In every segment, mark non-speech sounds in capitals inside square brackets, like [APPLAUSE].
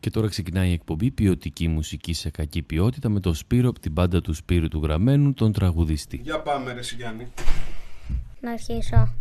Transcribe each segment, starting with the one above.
Και τώρα ξεκινάει η εκπομπή Ποιοτική μουσική σε κακή ποιότητα με το Σπύρο από την πάντα του Σπύρου του Γραμμένου, τον τραγουδιστή. Για πάμε, Ρε Να αρχίσω.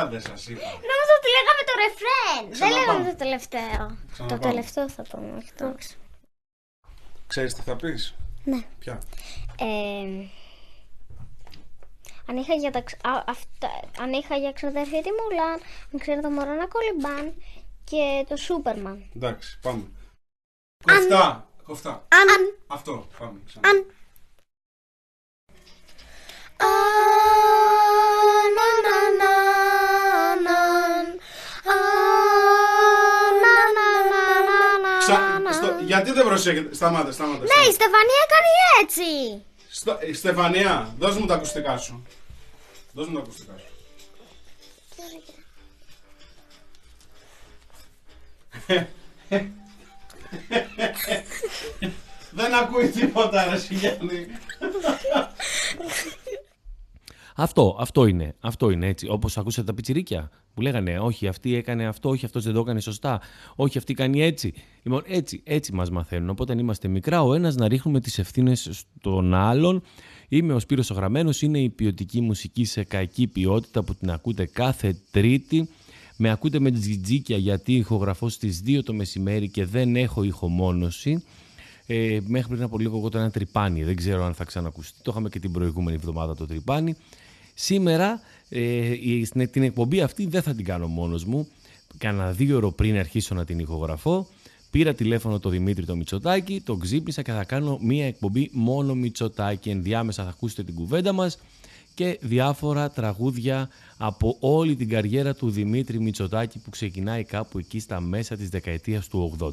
πάντα σας είπα. Νόμιζα ότι λέγαμε το ρεφρέν. Δεν λέγαμε το τελευταίο. Το τελευταίο θα πούμε, όχι το Ξέρεις τι θα πεις; Ναι. Ποια; Αν είχα για, τα, α, αυτά, αν είχα για ξαδερφή τη Μουλάν, αν ξέρω το μωρό να κολυμπάν και το Σούπερμαν. Εντάξει, πάμε. Κοφτά, αν... κοφτά. Αν... αν... Αυτό, πάμε ξανά. Αν... Α, να, να, να. γιατί δεν προσέχετε; Σταμάτα, σταμάτα. Ναι, Στεφανία κάνει έτσι; Στεφανία, δώσ' μου τα ακουστικά σου. Δώσ' μου τα ακουστικά σου. [LAUGHS] Δεν ακούει τίποτα, ρε Σιγιάννη. [LAUGHS] Αυτό, αυτό είναι. Αυτό είναι έτσι. Όπως ακούσατε τα πιτσιρίκια που λέγανε Όχι, αυτή έκανε αυτό, όχι, αυτός δεν το έκανε σωστά. Όχι, αυτή κάνει έτσι. Λοιπόν, έτσι, έτσι μας μαθαίνουν. Οπότε, αν είμαστε μικρά, ο ένας να ρίχνουμε τις ευθύνες στον άλλον. Είμαι ο Σπύρος Ογραμμένος, είναι η ποιοτική μουσική σε κακή ποιότητα που την ακούτε κάθε Τρίτη. Με ακούτε με τζιτζίκια γιατί ηχογραφώ στις 2 το μεσημέρι και δεν έχω ηχομόνωση. Ε, μέχρι πριν από λίγο εγώ το ένα τρυπάνι, δεν ξέρω αν θα ξανακουστεί. Το είχαμε και την προηγούμενη εβδομάδα το τρυπάνι. Σήμερα ε, την εκπομπή αυτή δεν θα την κάνω μόνος μου. Κάνα δύο ώρο πριν αρχίσω να την ηχογραφώ. Πήρα τηλέφωνο το Δημήτρη το Μητσοτάκη, τον ξύπνησα και θα κάνω μία εκπομπή μόνο Μητσοτάκη. Ενδιάμεσα θα ακούσετε την κουβέντα μας και διάφορα τραγούδια από όλη την καριέρα του Δημήτρη Μητσοτάκη που ξεκινάει κάπου εκεί στα μέσα της δεκαετίας του 80.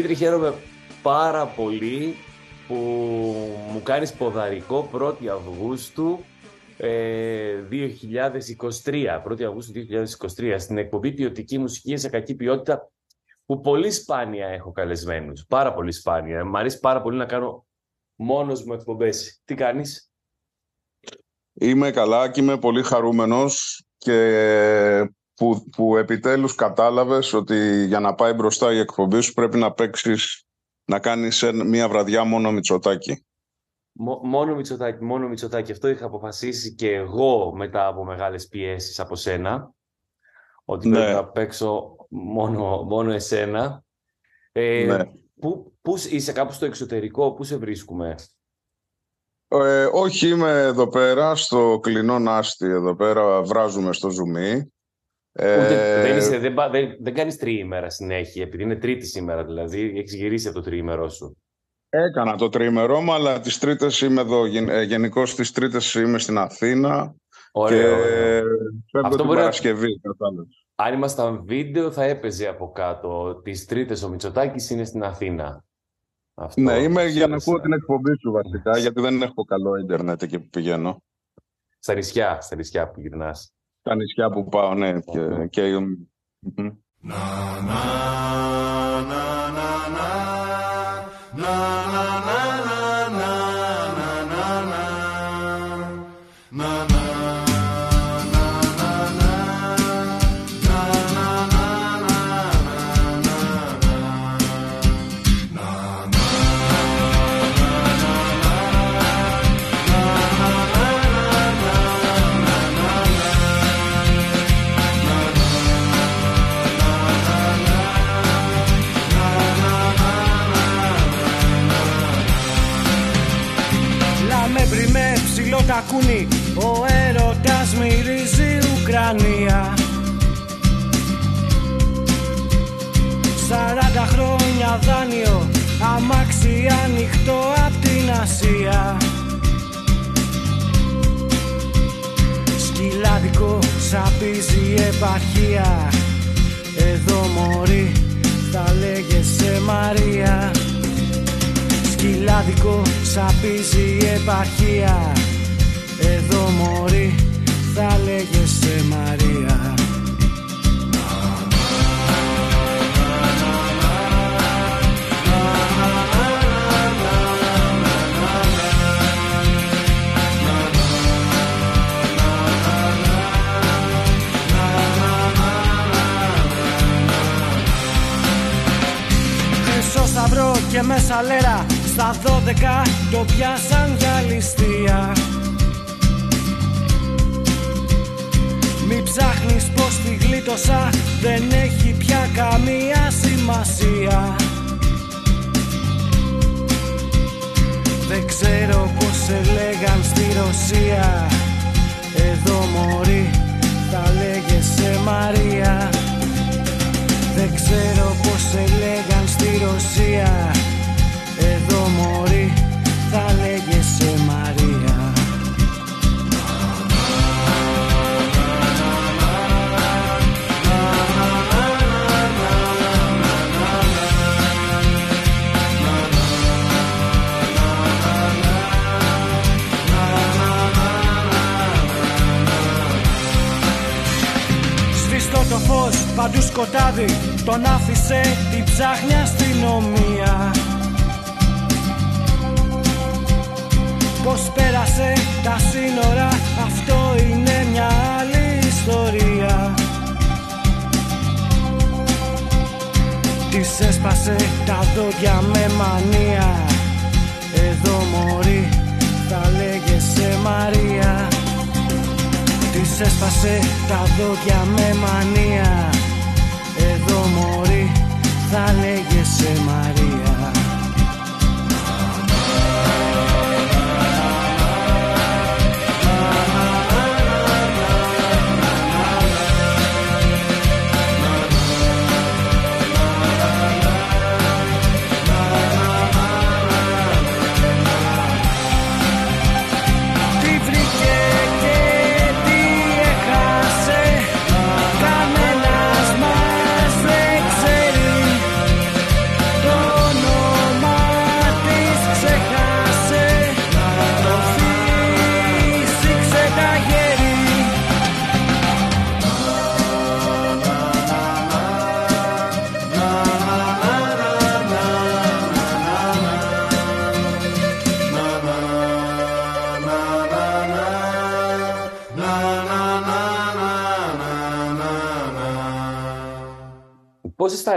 Δημήτρη, χαίρομαι πάρα πολύ που μου κάνεις ποδαρικό 1η Αυγούστου ε, 2023. 1η Αυγούστου 2023 στην εκπομπή Ποιοτική Μουσική σε κακή ποιότητα που πολύ σπάνια έχω καλεσμένους. Πάρα πολύ σπάνια. Μ' αρέσει πάρα πολύ να κάνω μόνος μου εκπομπές. Τι κάνεις; Είμαι καλά και είμαι πολύ χαρούμενος και που, που επιτέλους κατάλαβες ότι για να πάει μπροστά η εκπομπή σου πρέπει να παίξεις, να κάνεις μια βραδιά μόνο Μητσοτάκη. μόνο Μητσοτάκη, μόνο Μητσοτάκη. Αυτό είχα αποφασίσει και εγώ μετά από μεγάλες πιέσεις από σένα. Ότι ναι. πρέπει να παίξω μόνο, μόνο εσένα. Ε, ναι. Πού, πούς είσαι κάπου στο εξωτερικό, πού σε βρίσκουμε; Ε, όχι, είμαι εδώ πέρα στο κλεινό Νάστι, εδώ πέρα βράζουμε στο ζουμί. Ε... δεν, είσαι, δεν, δεν, δεν κάνεις τριήμερα συνέχεια, επειδή είναι τρίτη σήμερα δηλαδή, έχεις γυρίσει από το τριήμερό σου. Έκανα το τριήμερό μου, αλλά τις τρίτες είμαι εδώ. Ε, Γενικώς τις τρίτες είμαι στην Αθήνα Ωραίο, και φεύγω την Παρασκευή. Αν ήμασταν βίντεο θα έπαιζε από κάτω. Τις τρίτες ο Μητσοτάκης είναι στην Αθήνα. Αυτό ναι, είμαι για να ακούω την εκπομπή σου βασικά, γιατί δεν έχω καλό ίντερνετ εκεί που πηγαίνω. Στα νησιά, στα νησιά που γυρνάς. Στα νησιά που πάω, ναι. Και, και... Να, να, να, να, να, τακούνι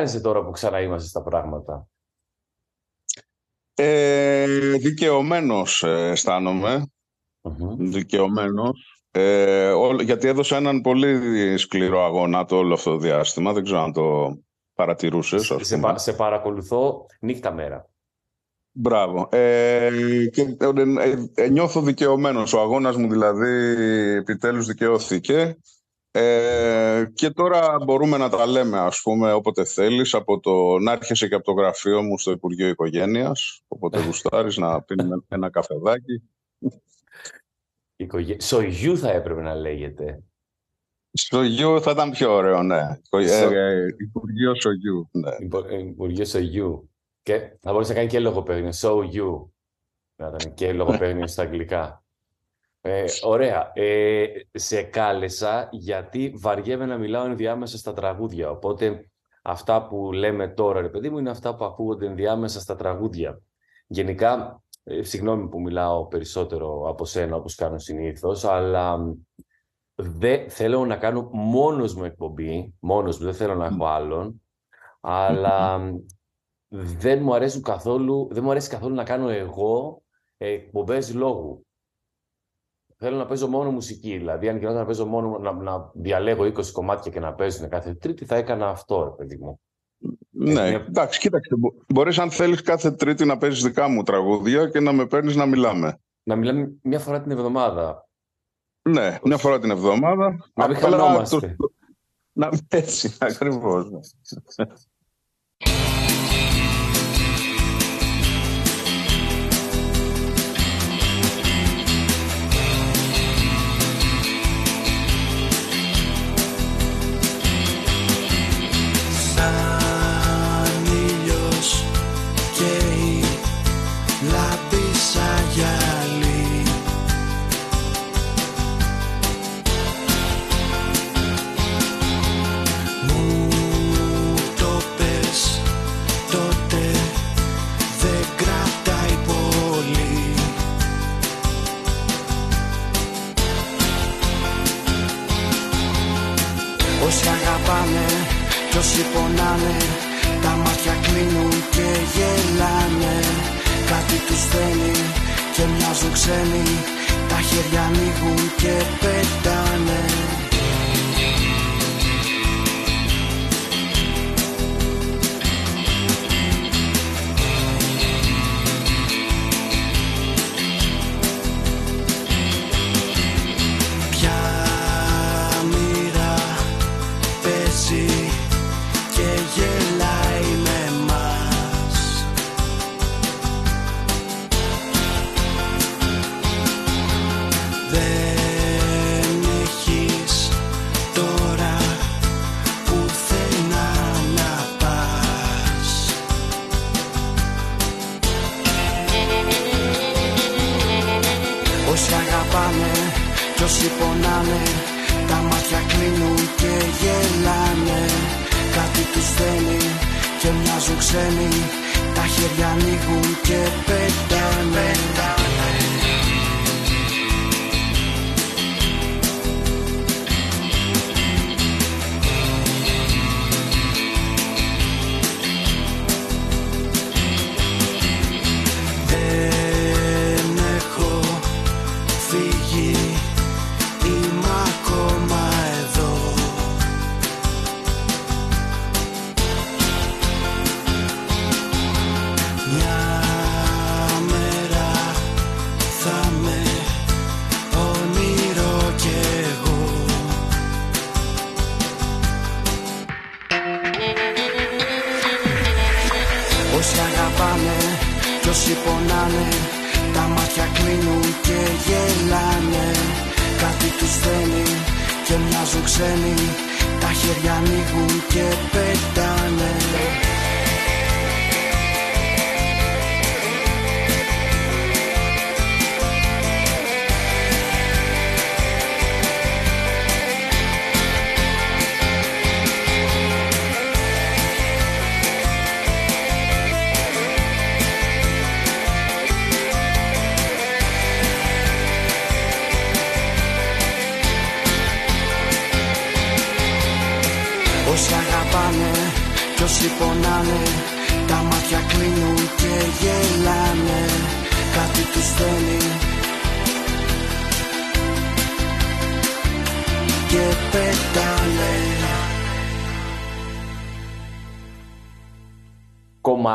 αισθάνεσαι τώρα που ξανά είμαστε στα πράγματα. Ε, δικαιωμένος ε, αισθάνομαι. Δικαιωμένος. Ε, ό- γιατί έδωσα έναν πολύ σκληρό αγώνα το όλο αυτό το διάστημα. Δεν ξέρω αν το παρατηρούσες. ας Σε, πούμε. πα- σε παρακολουθώ νύχτα μέρα. Μπράβο. Ε, και, ε, ε, νιώθω δικαιωμένος. Ο αγώνας μου δηλαδή επιτέλους δικαιώθηκε. Ε, και τώρα μπορούμε να τα λέμε ας πούμε όποτε θέλεις από το, να έρχεσαι και από το γραφείο μου στο Υπουργείο Οικογένειας όποτε γουστάρεις να πίνουμε ένα καφεδάκι Οικογέ... Σογιού θα έπρεπε να λέγεται. στο Γιου θα ήταν πιο ωραίο ναι ε, Στο- ε, Υπουργείο Σογιού ναι. Υπο- ε, Υπουργείο Σογιού. Και θα μπορούσε να κάνει και λογοπαίγνιο. So you. Να ήταν και λογοπαίγνιο στα αγγλικά. Ε, ωραία. Ε, σε κάλεσα γιατί βαριέμαι να μιλάω ενδιάμεσα στα τραγούδια. Οπότε αυτά που λέμε τώρα, ρε παιδί μου, είναι αυτά που ακούγονται ενδιάμεσα στα τραγούδια. Γενικά, ε, συγγνώμη που μιλάω περισσότερο από σένα όπως κάνω συνήθως, αλλά μ, δεν θέλω να κάνω μόνος μου εκπομπή, μόνος μου, δεν θέλω να έχω άλλον, αλλά μ, δεν μου αρέσουν καθόλου, δεν μου αρέσει καθόλου να κάνω εγώ εκπομπές λόγου. Θέλω να παίζω μόνο μουσική. Δηλαδή, αν γινόταν να παίζω μόνο, να, να διαλέγω 20 κομμάτια και να παίζουν κάθε Τρίτη, θα έκανα αυτό, ρε παιδί μου. Ναι, μια- εντάξει, κοίταξε. μπο- Μπορείς αν θέλεις κάθε Τρίτη να παίζεις δικά μου τραγούδια και να με παίρνεις να μιλάμε. Να μιλάμε μια φορά την εβδομάδα. Ναι, μια φορά την εβδομάδα. Να μην Απλά χανόμαστε. το- το- Να, έτσι, ακριβώς. Κι όσοι πονάνε Τα μάτια κλείνουν και γελάνε. Κάτι τους θέλει και μοιάζουν ξένοι Τα χέρια ανοίγουν και πετάνε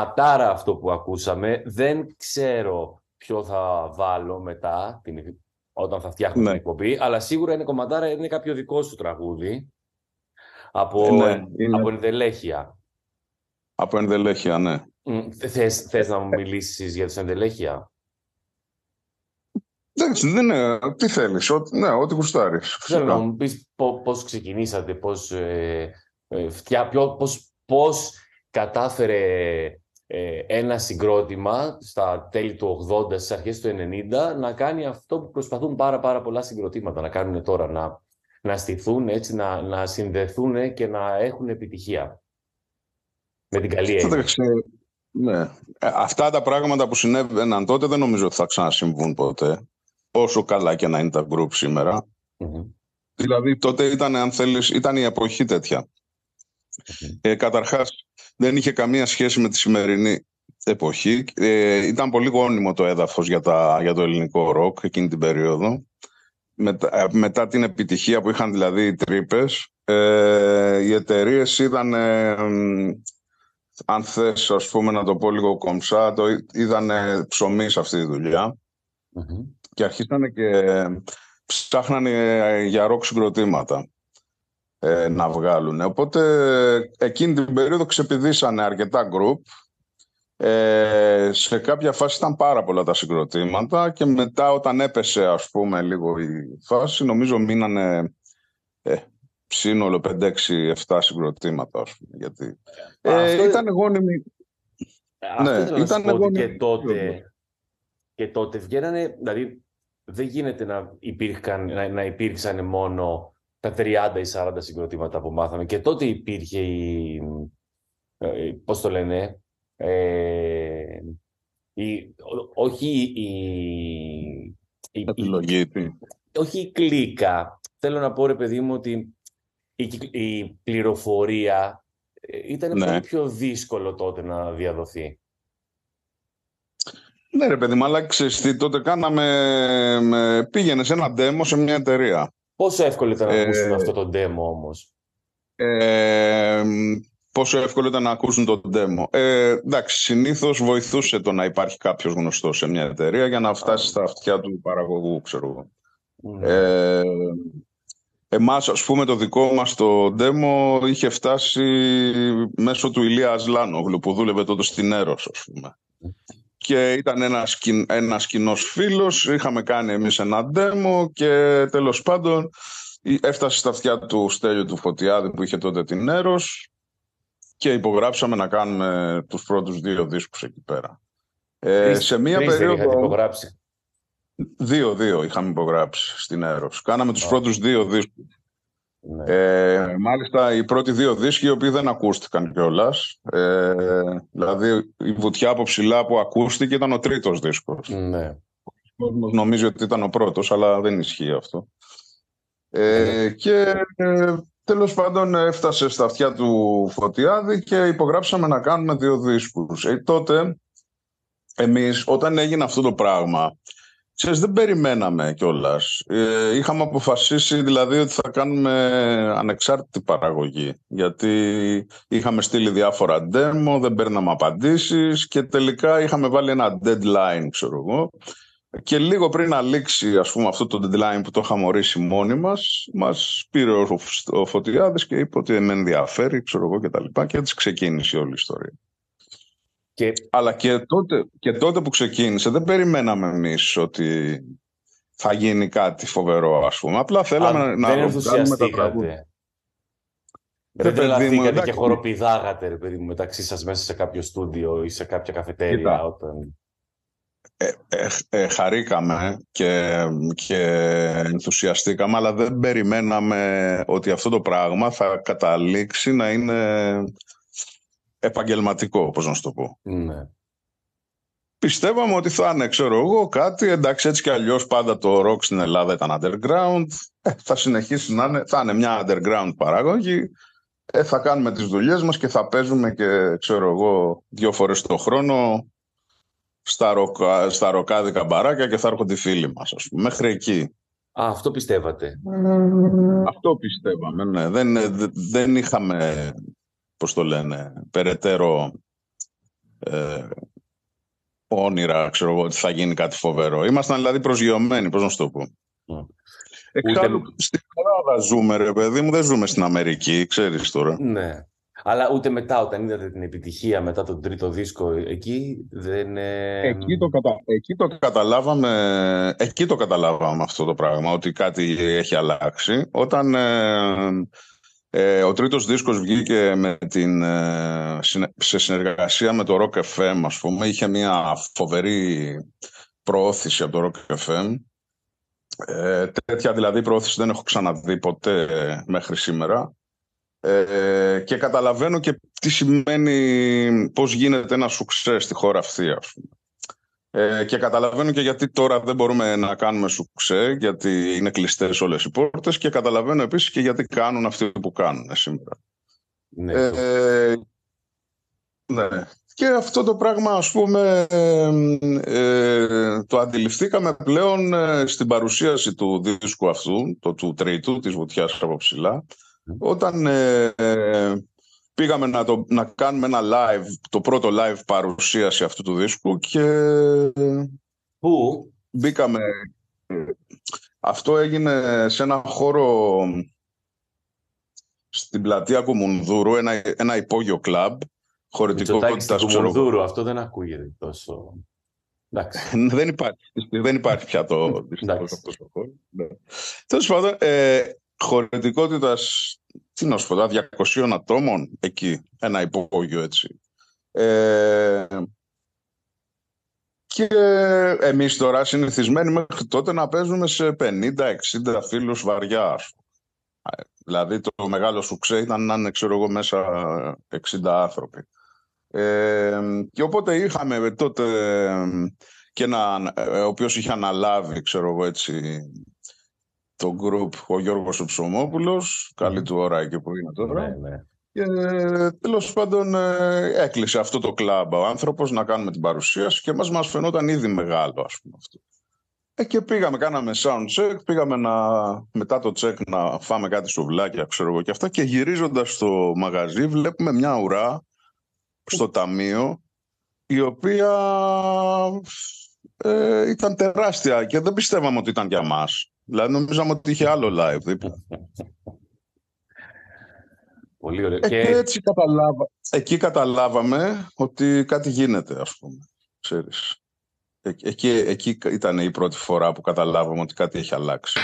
Κομματάρα αυτό που ακούσαμε. Δεν ξέρω ποιο θα βάλω μετά, την, όταν θα φτιάχνω Ναι. την εκπομπή, αλλά σίγουρα είναι κομματάρα, είναι κάποιο δικό σου τραγούδι. Από, Ε, ναι, είναι. από ενδελέχεια. Από ενδελέχεια, ναι. Μ, Θες, θες να μου μιλήσεις για τους ενδελέχεια; Εντάξει, δεν είναι. Τι θέλεις, ό,τι, ναι, ό,τι γουστάρεις. Θέλω να μου πεις πό- πώς ξεκινήσατε, πώς, ε, ε, φτιά, ποιο- πώς, πώς κατάφερε ε, ένα συγκρότημα στα τέλη του 80, στις αρχές του 90 να κάνει αυτό που προσπαθούν πάρα πάρα πολλά συγκροτήματα να κάνουν τώρα, να, να στηθούν έτσι, να, να συνδεθούν και να έχουν επιτυχία. Με την καλή έννοια. Εντάξει, ναι. Ε, Αυτά τα πράγματα που συνέβαιναν τότε δεν νομίζω ότι θα ξανασυμβούν ποτέ. Όσο καλά και να είναι τα group σήμερα. Μμμ. Δηλαδή τότε ήταν, αν θέλεις, ήταν η εποχή τέτοια. Ε, καταρχάς, δεν είχε καμία σχέση με τη σημερινή εποχή. Ε, ήταν πολύ γόνιμο το έδαφος για, τα, για το ελληνικό ροκ εκείνη την περίοδο. Μετά, ε, μετά την επιτυχία που είχαν δηλαδή οι τρύπες, ε, οι εταιρείες είδαν, ε, μ, αν θες ας πούμε να το πω λίγο κομψά, το είδαν ψωμί σε αυτή τη δουλειά Μμμ. και αρχίσανε και ψάχνανε ε, για ροκ συγκροτήματα ε, να βγάλουν. Οπότε εκείνη την περίοδο ξεπηδήσανε αρκετά γκρουπ. Ε, σε κάποια φάση ήταν πάρα πολλά τα συγκροτήματα και μετά όταν έπεσε ας πούμε λίγο η φάση νομίζω μείνανε ε, σύνολο 5, 6, 7 συγκροτήματα ας πούμε, γιατί ε, Αυτό- ήταν γόνιμη Αυτό Ναι, ήθελα να σου ήταν πω ότι εγώ και ναι, τότε, ναι. και τότε βγαίνανε, δηλαδή δεν γίνεται να, υπήρχαν, να, να υπήρξαν μόνο τα 30 ή 40 συγκροτήματα που μάθαμε. Και τότε υπήρχε η, ε, πώς το λένε, ε, η, ό- όχι η, η, η- επιλογή. τι; όχι η κλίκα. Θέλω να πω ρε παιδί μου ότι η, κυκλ- η πληροφορία ε, ήταν Ναι. πολύ πιο δύσκολο τότε να διαδοθεί. Ναι ρε παιδί μου, αλλά ξέρεις τι, τότε κάναμε, με, πήγαινε σε ένα demo σε μια εταιρεία. Πόσο εύκολο ήταν να Ε, ακούσουν αυτό το demo όμως; Ε, πόσο εύκολο ήταν να ακούσουν το demo. Ε, εντάξει, συνήθως βοηθούσε το να υπάρχει κάποιος γνωστός σε μια εταιρεία για να φτάσει στα αυτιά του παραγωγού, ξέρω εγώ. Ναι. Ε, εμάς, ας πούμε, το δικό μας το demo είχε φτάσει μέσω του Ηλίας Ασλάνογλου που δούλευε τότε στην Έρος, ας πούμε. Και ήταν ένας, κοιν- ένας κοινός φίλος, είχαμε κάνει εμείς ένα demo και τέλος πάντων η- έφτασε στα αυτιά του Στέλιου του Φωτιάδη που είχε τότε την Έρος και υπογράψαμε να κάνουμε τους πρώτους δύο δίσκους εκεί πέρα. Ε, Τρεις- σε μία τρεις δεν περίοδο... είχατε υπογράψει. Δύο-δύο είχαμε υπογράψει στην Έρος. Κάναμε τους Α. πρώτους δύο δίσκους. Ναι. Ε, μάλιστα οι πρώτοι δύο δίσκοι οι οποίοι δεν ακούστηκαν κιόλας. Ε, δηλαδή η βουτιά από ψηλά που ακούστηκε ήταν ο τρίτος δίσκος. ναι. Ο κόσμος νομίζει ότι ήταν ο πρώτος, αλλά δεν ισχύει αυτό. Ε, και ε, τέλος πάντων έφτασε στα αυτιά του Φωτιάδη και υπογράψαμε να κάνουμε δύο δίσκους. Ε, τότε εμείς όταν έγινε αυτό το πράγμα Ξέρεις, δεν περιμέναμε κιόλας. Ε, είχαμε αποφασίσει δηλαδή ότι θα κάνουμε ανεξάρτητη παραγωγή. Γιατί είχαμε στείλει διάφορα demo, δεν παίρναμε απαντήσεις και τελικά είχαμε βάλει ένα deadline, ξέρω εγώ. Και λίγο πριν να λήξει ας πούμε, αυτό το deadline που το είχαμε ορίσει μόνοι μας, μας πήρε ο, ο Φωτιάδης και είπε ότι με ενδιαφέρει, ξέρω εγώ και τα λοιπά και έτσι ξεκίνησε όλη η ιστορία. Και Αλλά και τότε, και τότε που ξεκίνησε δεν περιμέναμε εμείς ότι θα γίνει κάτι φοβερό ας πούμε. Απλά θέλαμε α, να, να δεν βγάλουμε τα τραγούδια. ενθουσιαστήκατε. Ρε Δεν παιδί μου, τρελαθήκατε και εντάξει. χοροπηδάγατε, ρε παιδί μου, μεταξύ σας μέσα σε κάποιο στούντιο ή σε κάποια καφετέρια Κοίτα. όταν... Ε, ε, ε, χαρήκαμε και, και ενθουσιαστήκαμε αλλά δεν περιμέναμε ότι αυτό το πράγμα θα καταλήξει να είναι επαγγελματικό, πώς να σου το πω. Ναι. Πιστεύαμε ότι θα είναι, ξέρω εγώ, κάτι, εντάξει έτσι κι αλλιώς πάντα το rock στην Ελλάδα ήταν underground, ε, θα συνεχίσει να είναι, θα είναι μια underground παράγωγη ε, θα κάνουμε τις δουλειές μας και θα παίζουμε και ξέρω εγώ δύο φορές το χρόνο στα, ροκα, στα ροκάδικα μπαράκια και θα έρχονται οι φίλοι μας ας πούμε. Μέχρι εκεί. Α, αυτό πιστεύατε. Αυτό πιστεύαμε, ναι. Δεν, δε- δεν είχαμε, πώς το λένε, περαιτέρω ε, όνειρα, ξέρω εγώ, ότι θα γίνει κάτι φοβερό. Ήμασταν δηλαδή προσγειωμένοι, πώς να σου το πω. Μμ. Εξάλλου, Ούτε- στην Ελλάδα ζούμε, ρε παιδί μου, δεν ζούμε στην Αμερική, ξέρεις τώρα. Ναι. Αλλά ούτε μετά, όταν είδατε την επιτυχία μετά τον τρίτο δίσκο, εκεί δεν... ε, Εκεί το, κατα... εκεί το καταλάβαμε, εκεί το καταλάβαμε αυτό το πράγμα, ότι κάτι έχει αλλάξει. Όταν ε, ε, ο τρίτος δίσκος βγήκε με την, ε, συνε- σε συνεργασία με το Rock FM, ας πούμε, είχε μια φοβερή προώθηση από το Rock FM. Ε, τέτοια δηλαδή προώθηση δεν έχω ξαναδεί ποτέ ε, μέχρι σήμερα. Ε, και καταλαβαίνω και τι σημαίνει, πώς γίνεται ένα σουξέ στη χώρα αυτή, ας πούμε. Ε, και καταλαβαίνω και γιατί τώρα δεν μπορούμε να κάνουμε σουξέ, γιατί είναι κλειστές όλες οι πόρτες και καταλαβαίνω επίσης και γιατί κάνουν αυτοί που κάνουν σήμερα. ναι, Ε, το- ε, ναι. Και αυτό το πράγμα, ας πούμε, ε, ε, το αντιληφθήκαμε πλέον ε, στην παρουσίαση του δίσκου αυτού, το του τρίτου, της βουτιάς από ψηλά, όταν ε, ε, πήγαμε να, το, να κάνουμε ένα live, το πρώτο live παρουσίαση αυτού του δίσκου και Πού; μπήκαμε... ε, Αυτό έγινε σε ένα χώρο στην πλατεία Κουμουνδούρου, ένα, ένα υπόγειο κλαμπ, Μητσοτάκη στην χωρητικότητας, ξέρω εγώ. Κουμουνδούρου. Αυτό δεν ακούγεται τόσο... Εντάξει. δεν, υπάρχει, δεν υπάρχει πια το δυστυχώς Εντάξει. αυτό το χώρο. Ναι. Τέλος πάντων, ε, χωρητικότητας, τι να σου πω, τώρα, 200 ατόμων εκεί, ένα υπόγειο έτσι. Ε, και εμείς τώρα συνηθισμένοι μέχρι τότε να παίζουμε σε 50-60 φίλους βαριά. ας πούμε. Ε, Δηλαδή το μεγάλο σουξέ ήταν να είναι ξέρω εγώ μέσα 60 άνθρωποι. Ε, και οπότε είχαμε τότε και έναν, ε, ο οποίος είχε αναλάβει, ξέρω εγώ έτσι, το group, ο Γιώργος ο Ψωμόπουλος, καλή του ώρα εκεί που είναι τώρα. Ναι, ναι. Και τέλος πάντων ε, έκλεισε αυτό το κλαμπ ο άνθρωπος να κάνουμε την παρουσίαση και μας μας φαινόταν ήδη μεγάλο ας πούμε αυτό. Ε, και πήγαμε, κάναμε sound check, πήγαμε να, μετά το check να φάμε κάτι σουβλάκια, ξέρω εγώ και αυτά και γυρίζοντας στο μαγαζί βλέπουμε μια ουρά στο ταμείο η οποία ε, ήταν τεράστια και δεν πιστεύαμε ότι ήταν για μας. Δηλαδή νομίζαμε ότι είχε άλλο live δίπλα. Πολύ ωραίο. Ε, και Και έτσι καταλάβα... εκεί καταλάβαμε ότι κάτι γίνεται, ας πούμε. Ξέρεις. Ε, εκεί, εκεί ήταν η πρώτη φορά που καταλάβαμε ότι κάτι έχει αλλάξει.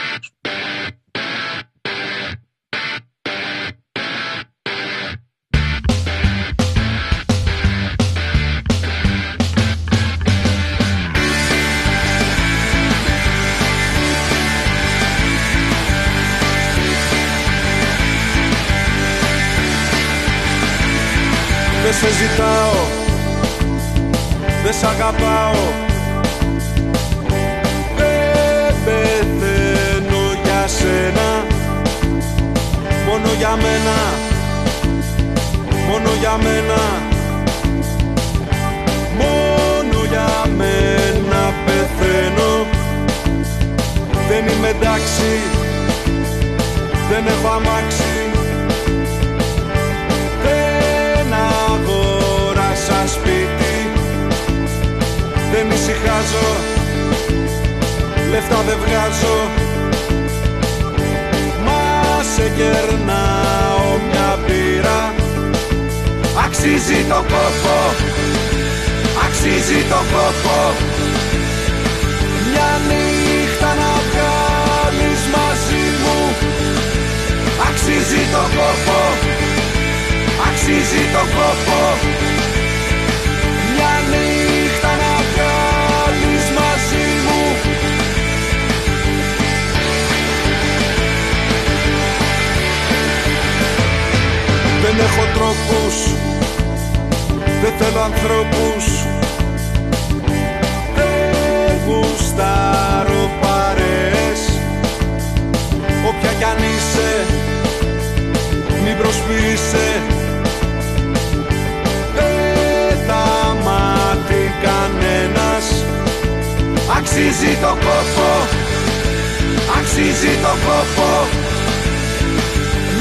Κόπο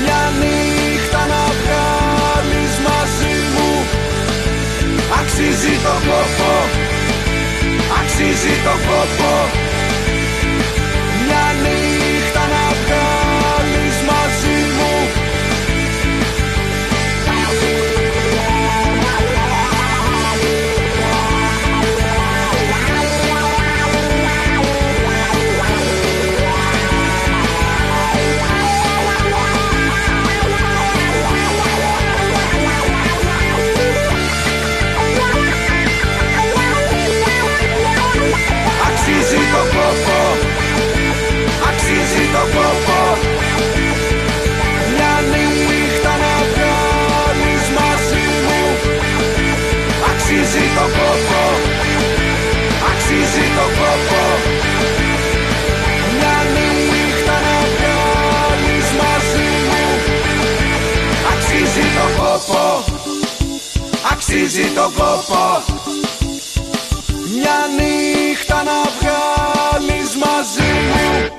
Μια νύχτα να βγάλεις μαζί μου. Αξίζει το κόπο Αξίζει το κόπο Αξίζει το κόπο. Μια νύχτα να βγάλεις μαζί μου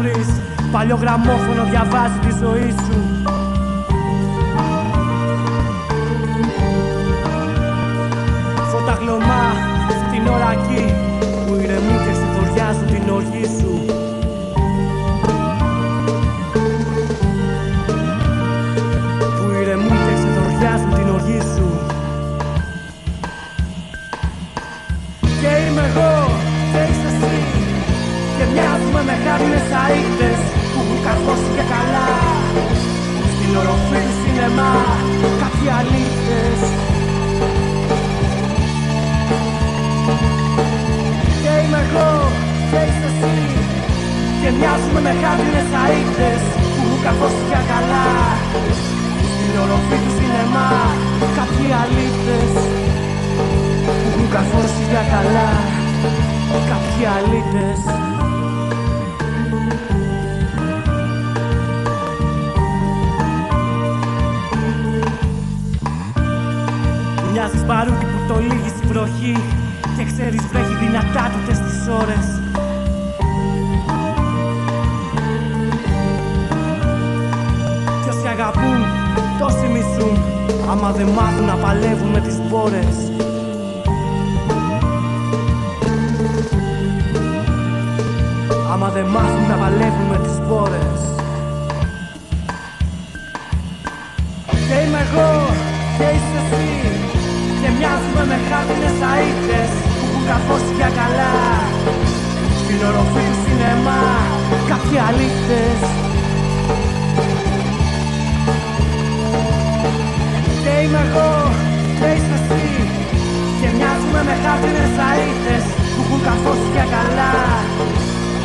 τόπος ελαφρύς Παλιό γραμμόφωνο διαβάζει τη ζωή σου σινεμά Κάποιοι αλήτες Και είμαι εγώ και είσαι εσύ. Και μοιάζουμε με χάρινες αείτες Που έχουν καρφώσει και καλά Στην οροφή του σινεμά Κάποιοι αλήτες που έχουν καρφώσει για καλά κάποιοι αλήτες Μοιάζεις παρούτι που το λύγεις στην βροχή και ξέρεις βρέχει δυνατά τούτες τις ώρες. Κι όσοι αγαπούν, τόσοι μισούν άμα δεν μάθουν να παλεύουν με τις μπόρες άμα δεν μάθουν να παλεύουν με τις μπόρες Και είμαι εγώ και είσαι εσύ. και μοιάζουμε με χάρτινες αείτες που έχουν καρφώσει για καλά. Στην οροφή του σινεμά κάποιοι αλήτες Και είμαι εγώ και είσαι εσύ. Και μοιάζουμε με χάρτινες αείτες που έχουν καρφώσει για καλά.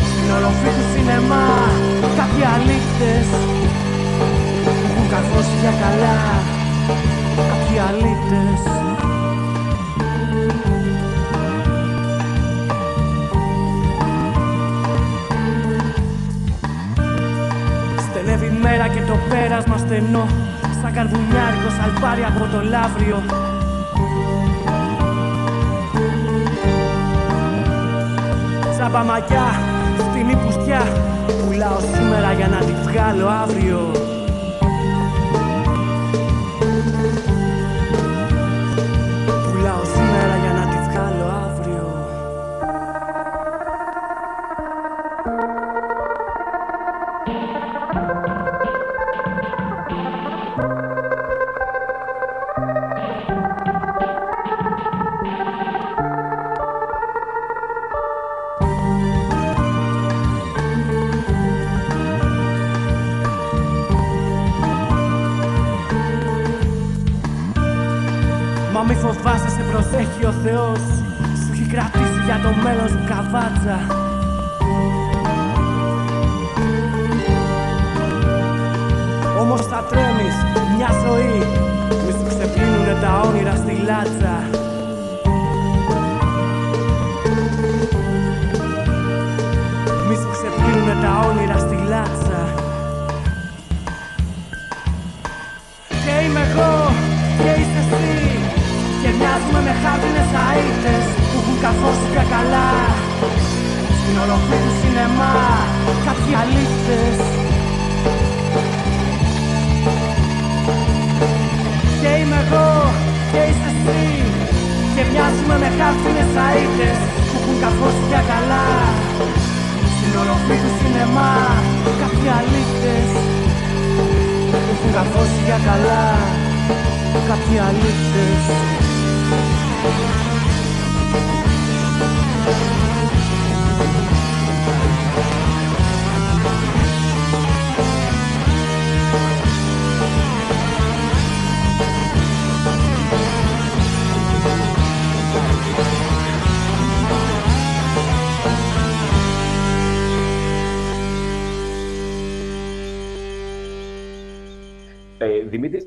Στην οροφή του σινεμά κάποιοι αλήτες που έχουν καρφώσει για καλά. Κάποιοι αλήτες το πέρασμα στενό Σαν καρβουνιάρικος σαλπάρι από το λαύριο Σαν παμακιά στην υπουστιά Πουλάω σήμερα για να τη βγάλω αύριο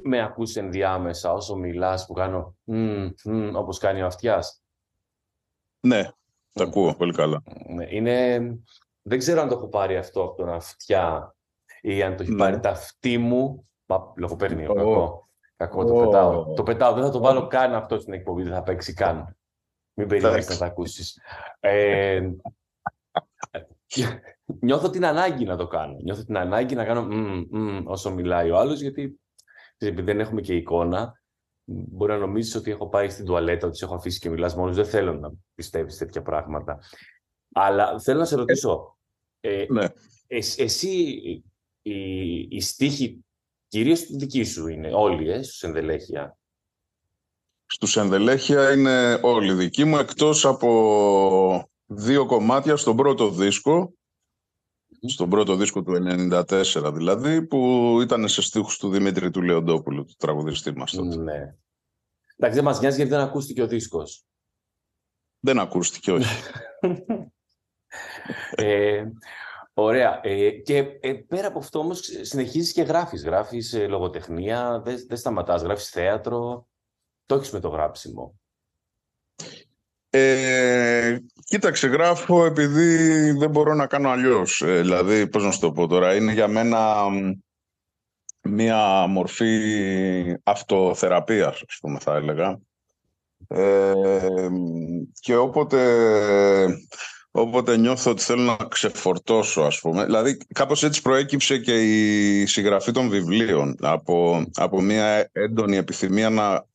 με ακούς ενδιάμεσα όσο μιλάς που κάνω μμ, μμ, όπως κάνει ο αυτιάς. Ναι, τα ακούω πολύ καλά. Ναι, Είναι... Δεν ξέρω αν το έχω πάρει αυτό από τον αυτιά ή αν το έχει Ναι. πάρει τα αυτή μου. Μα λογοπαίγνιο, Ω. κακό. Κακό, το Ω. πετάω. Το πετάω, δεν θα το βάλω καν αυτό στην εκπομπή, δεν θα παίξει καν. Μην περιμένεις να Εντάξει. τα ακούσεις. Ε, [LAUGHS] νιώθω την ανάγκη να το κάνω. Νιώθω την ανάγκη να κάνω μμ, μμ, όσο μιλάει ο άλλος, γιατί επειδή δεν έχουμε και εικόνα, μπορεί να νομίζεις ότι έχω πάει στην τουαλέτα, ότι σε έχω αφήσει και μιλάς μόνος. Δεν θέλω να πιστεύεις τέτοια πράγματα. Αλλά θέλω να σε ρωτήσω, ε, Ναι. εσ- εσύ η, η στίχη, κυρίως τη δική σου είναι, όλοι, ε, στους ενδελέχεια; Στους ενδελέχεια είναι όλοι δικοί μου, εκτός από δύο κομμάτια στον πρώτο δίσκο, στον πρώτο δίσκο του 1994 δηλαδή, που ήταν σε στίχους του Δημήτρη του Λεοντόπουλου, του τραγουδιστή μας τότε. Ναι. Εντάξει, δεν μας νοιάζει γιατί δεν ακούστηκε ο δίσκος. Δεν ακούστηκε, όχι. [LAUGHS] Ε, ωραία. Ε, και ε, πέρα από αυτό όμως συνεχίζεις και γράφεις. Γράφεις ε, λογοτεχνία, δεν, δεν σταματάς. Γράφεις θέατρο. Το έχεις με το γράψιμο. Ε, κοίταξε, γράφω επειδή δεν μπορώ να κάνω αλλιώς. Ε, δηλαδή, πώς να σου το πω τώρα, είναι για μένα μ, μία μορφή αυτοθεραπείας, ας πούμε, θα έλεγα. Ε, και όποτε, όποτε νιώθω ότι θέλω να ξεφορτώσω, ας πούμε, δηλαδή κάπως έτσι προέκυψε και η συγγραφή των βιβλίων από, από μία έντονη επιθυμία να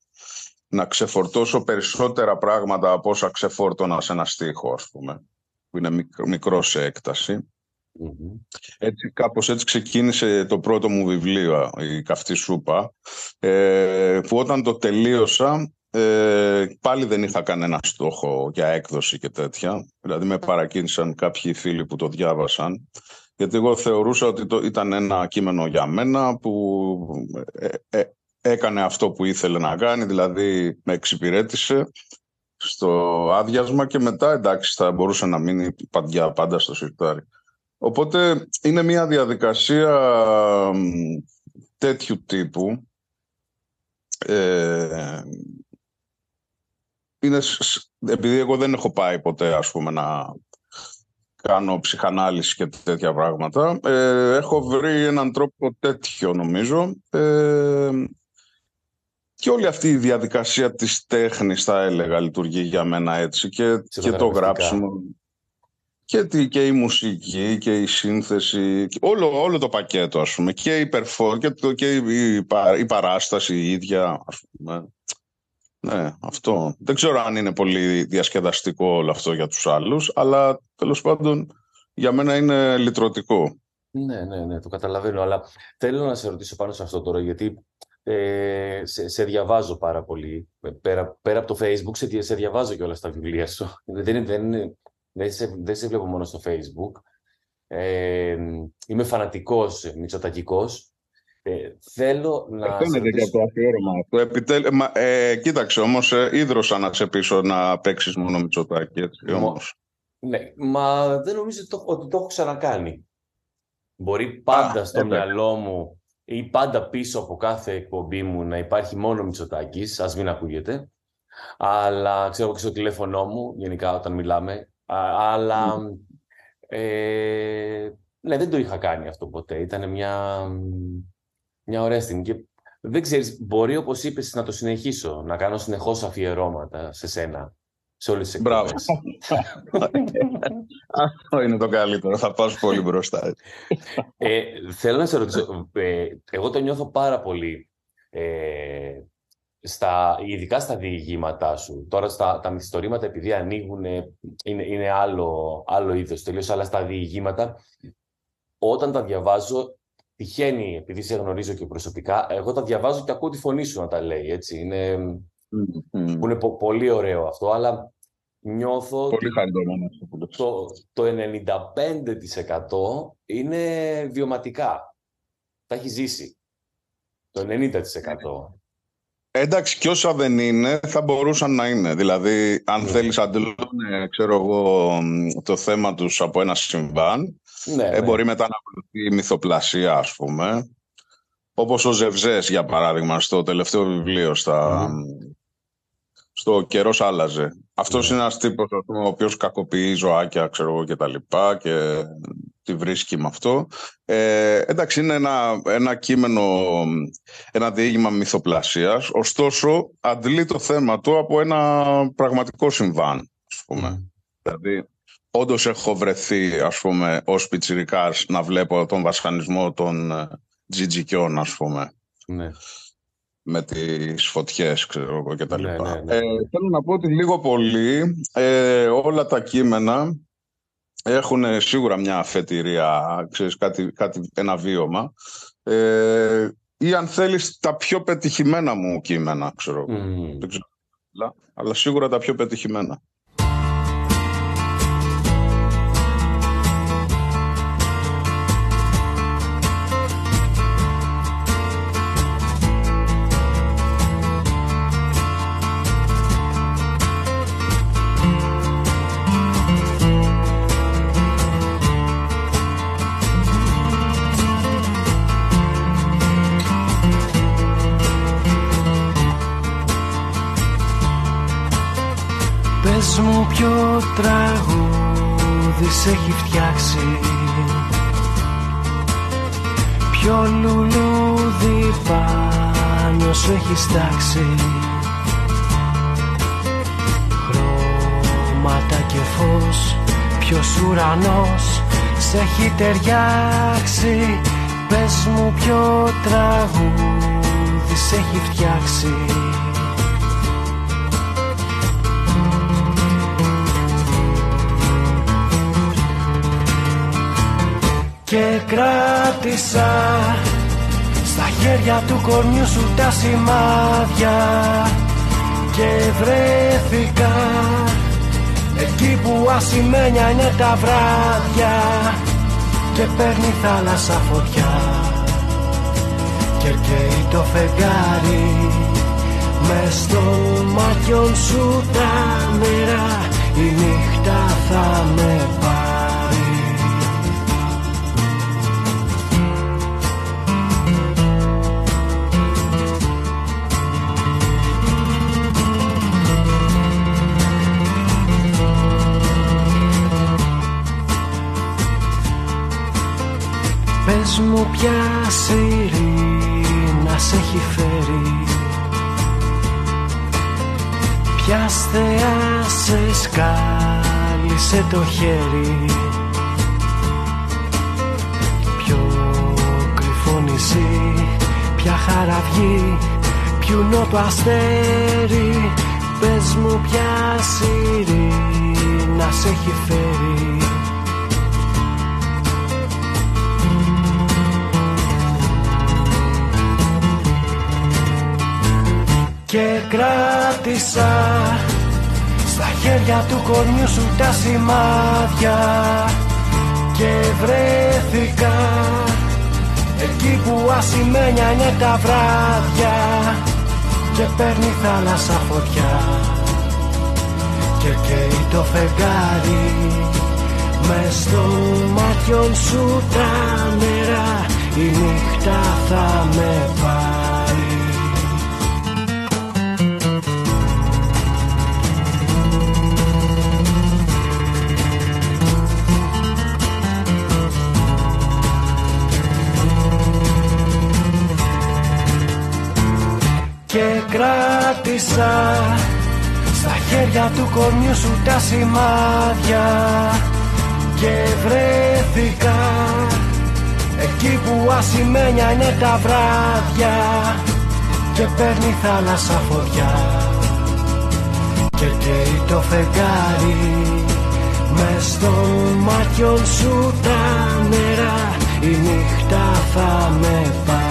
να ξεφορτώσω περισσότερα πράγματα από όσα ξεφόρτωνα σε ένα στίχο, ας πούμε, που είναι μικρό, μικρό σε έκταση. Μμμ. Έτσι, κάπως έτσι ξεκίνησε το πρώτο μου βιβλίο, η Καυτή Σούπα, ε, που όταν το τελείωσα, ε, πάλι δεν είχα κανένα στόχο για έκδοση και τέτοια. Δηλαδή με παρακίνησαν κάποιοι φίλοι που το διάβασαν. Γιατί εγώ θεωρούσα ότι το, ήταν ένα κείμενο για μένα που ε, ε, έκανε αυτό που ήθελε να κάνει, δηλαδή με εξυπηρέτησε στο άδειασμα και μετά εντάξει θα μπορούσε να μείνει παντιά πάντα στο σιρτάρι. Οπότε είναι μια διαδικασία μ, τέτοιου τύπου. Ε, είναι, σ- σ- επειδή εγώ δεν έχω πάει ποτέ ας πούμε να κάνω ψυχανάλυση και τέτοια πράγματα, ε, έχω βρει έναν τρόπο τέτοιο νομίζω. Ε, και όλη αυτή η διαδικασία της τέχνης θα έλεγα λειτουργεί για μένα έτσι και, και το Ψυχοθεραπευτικά. γράψιμο και, τη, και η μουσική και η σύνθεση και όλο, όλο το πακέτο ας πούμε και η performance και, το, και η, η, πα- η παράσταση η ίδια ας πούμε. Ναι, αυτό. Δεν ξέρω αν είναι πολύ διασκεδαστικό όλο αυτό για τους άλλους αλλά τέλος πάντων για μένα είναι λυτρωτικό. Ναι, ναι, ναι, το καταλαβαίνω. Αλλά θέλω να σε ρωτήσω πάνω σε αυτό τώρα, γιατί ε, σε, σε διαβάζω πάρα πολύ. Ε, Πέρα, πέρα από το Facebook, σε, δια- σε διαβάζω και όλα στα βιβλία σου. Δεν, είναι- δεν, είναι- δεν, σε, δεν σε βλέπω μόνο στο Facebook. Ε, είμαι φανατικός μητσοτακικός Ε, θέλω να. σε Φαίνεται και ρωτήσω- από το αφιέρωμα αυτό. Επιτέλ... μα, ε, κοίταξε όμως, ε, ίδρωσα να σε πείσω να παίξεις μόνο Μητσοτάκη, έτσι, Μο- όμως. Ναι, μα δεν νομίζω ότι το, ότι το έχω ξανακάνει. Μπορεί πάντα Α, στο εντάξει. μυαλό μου ή πάντα πίσω από κάθε εκπομπή μου να υπάρχει μόνο Μητσοτάκης, ας μην ακούγεται. Αλλά ξέρω και στο τηλέφωνό μου, γενικά όταν μιλάμε. Α, αλλά ε, ναι, δεν το είχα κάνει αυτό ποτέ. Ήταν μια, μια ωραία στιγμή. Και δεν ξέρεις, μπορεί όπως είπες να το συνεχίσω, να κάνω συνεχώς αφιερώματα σε σένα, σε όλες τις Μπράβο. εκπομπές. [LAUGHS] Αυτό είναι το καλύτερο, θα πας πολύ μπροστά. Ε, θέλω να σε ρωτήσω, ε, εγώ το νιώθω πάρα πολύ, ε, στα, ειδικά στα διηγήματά σου. Τώρα στα, τα μυθιστορήματα επειδή ανοίγουν, είναι, είναι άλλο, άλλο είδος τελείως, αλλά στα διηγήματα, όταν τα διαβάζω, τυχαίνει, επειδή σε γνωρίζω και προσωπικά, εγώ τα διαβάζω και ακούω τη φωνή σου να τα λέει, έτσι. Είναι, Μμμ. που είναι πο- πολύ ωραίο αυτό, αλλά νιώθω ότι Πολύ χαριτωμένο αυτό που λες. το, το 95% είναι βιωματικά. Τα έχει ζήσει. Το 90%. Εντάξει, και όσα δεν είναι, θα μπορούσαν να είναι. Δηλαδή, αν Ναι. θέλεις αντιλώνε, ξέρω εγώ, μ, το θέμα τους από ένα συμβάν, Ναι, ε, ναι. μπορεί μετά να ακολουθεί η μυθοπλασία, ας πούμε. Όπως ο Ζευζές, για παράδειγμα, στο τελευταίο βιβλίο, στα... στο «Καιρός άλλαζε». Αυτός Ναι. είναι ένας τύπος, ας πούμε, ο οποίος κακοποιεί ζωάκια, ξέρω εγώ, και τα λοιπά και τη βρίσκει με αυτό. Ε, εντάξει, είναι ένα, ένα κείμενο, ένα διήγημα μυθοπλασίας, ωστόσο αντλεί το θέμα του από ένα πραγματικό συμβάν, ας πούμε. Μμ. Δηλαδή, όντως έχω βρεθεί, ας πούμε, ως πιτσιρικάς να βλέπω τον βασχανισμό των ε, τζιτζικιών, ας πούμε, Ναι. Με τις φωτιές, ξέρω εγώ, και τα Ναι, λοιπά. ναι, ναι. Ε, θέλω να πω ότι λίγο πολύ ε, όλα τα κείμενα έχουν σίγουρα μια αφετηρία, ξέρεις, κάτι, κάτι, ένα βίωμα. Ε, ή αν θέλεις τα πιο πετυχημένα μου κείμενα, ξέρω εγώ. Μμ. Δεν ξέρω, αλλά- αλλά σίγουρα τα πιο πετυχημένα. Σου έχει στάξει Χρώματα και φως. Ποιος ουρανός σε έχει ταιριάξει; Πες μου ποιο τραγούδι σε έχει φτιάξει. Και κράτησα στα χέρια του κορμιού σου τα σημάδια και βρέθηκα. Εκεί που ασημένια είναι τα βράδια και παίρνει θάλασσα φωτιά. Και καίει το φεγγάρι με στο μάτιον σου τα νερά η νύχτα θα με πάρει Πες μου ποια σιρήνα σε έχει φέρει. Ποιας θεάς σε σκάλισε το χέρι. Ποιο κρυφό νησί, ποια χαραυγή Ποιου νότου αστέρι. Πες μου ποια σιρήνα σε έχει φέρει Και κράτησα στα χέρια του κορμιού σου τα σημάδια και βρέθηκα εκεί που ασημένια είναι τα βράδια και παίρνει θάλασσα φωτιά. Και καίει το φεγγάρι με στο μάτιον σου τα νερά. Η νύχτα θα με πάει Στα χέρια του κορμιού σου τα σημάδια Και βρέθηκα Εκεί που ασημένια είναι τα βράδια Και παίρνει θάλασσα φωτιά. Και καίει το φεγγάρι με στο μάτιων σου τα νερά. Η νύχτα θα με πάει.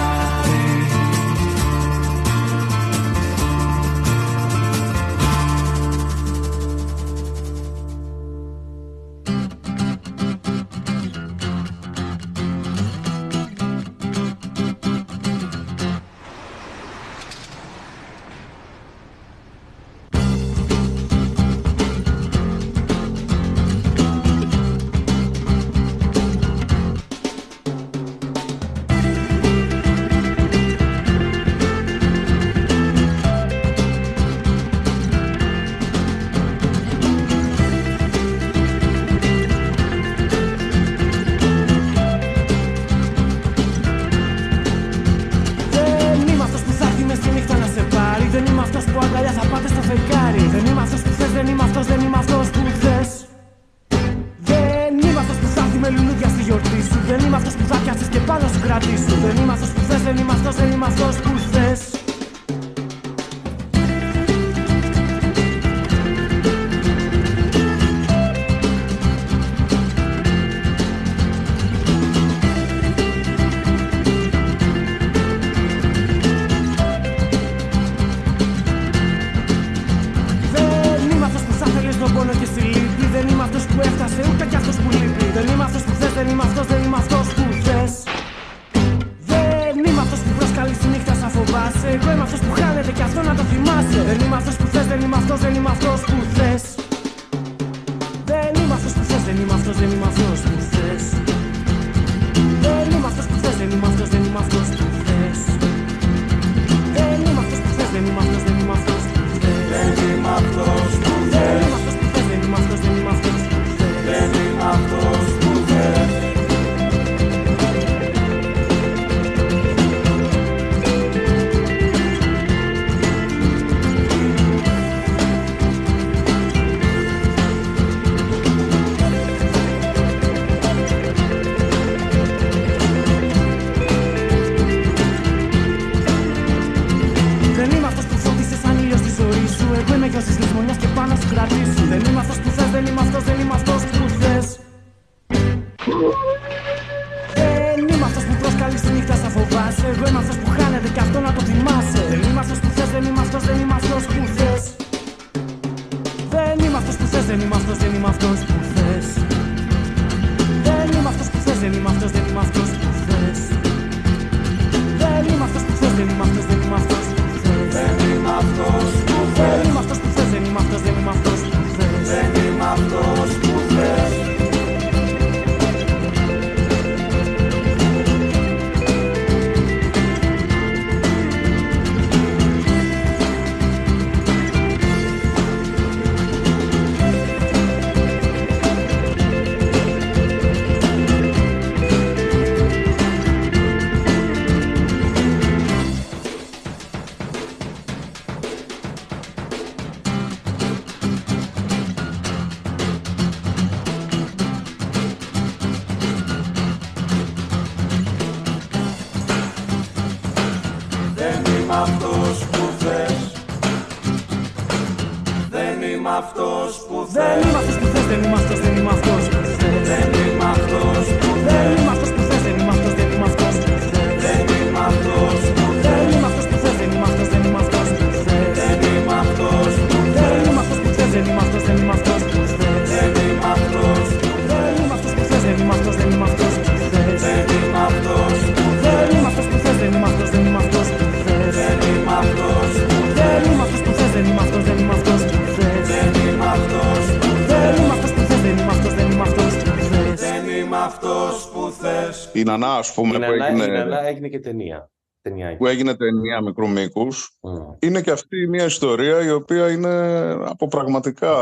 Νανά, ας πούμε, Η που Νανά, έγινε, η Νανά έγινε και ταινία. Ταινιάκι. που έγινε ταινία μικρού μήκους, Μμ. είναι και αυτή μια ιστορία η οποία είναι από πραγματικά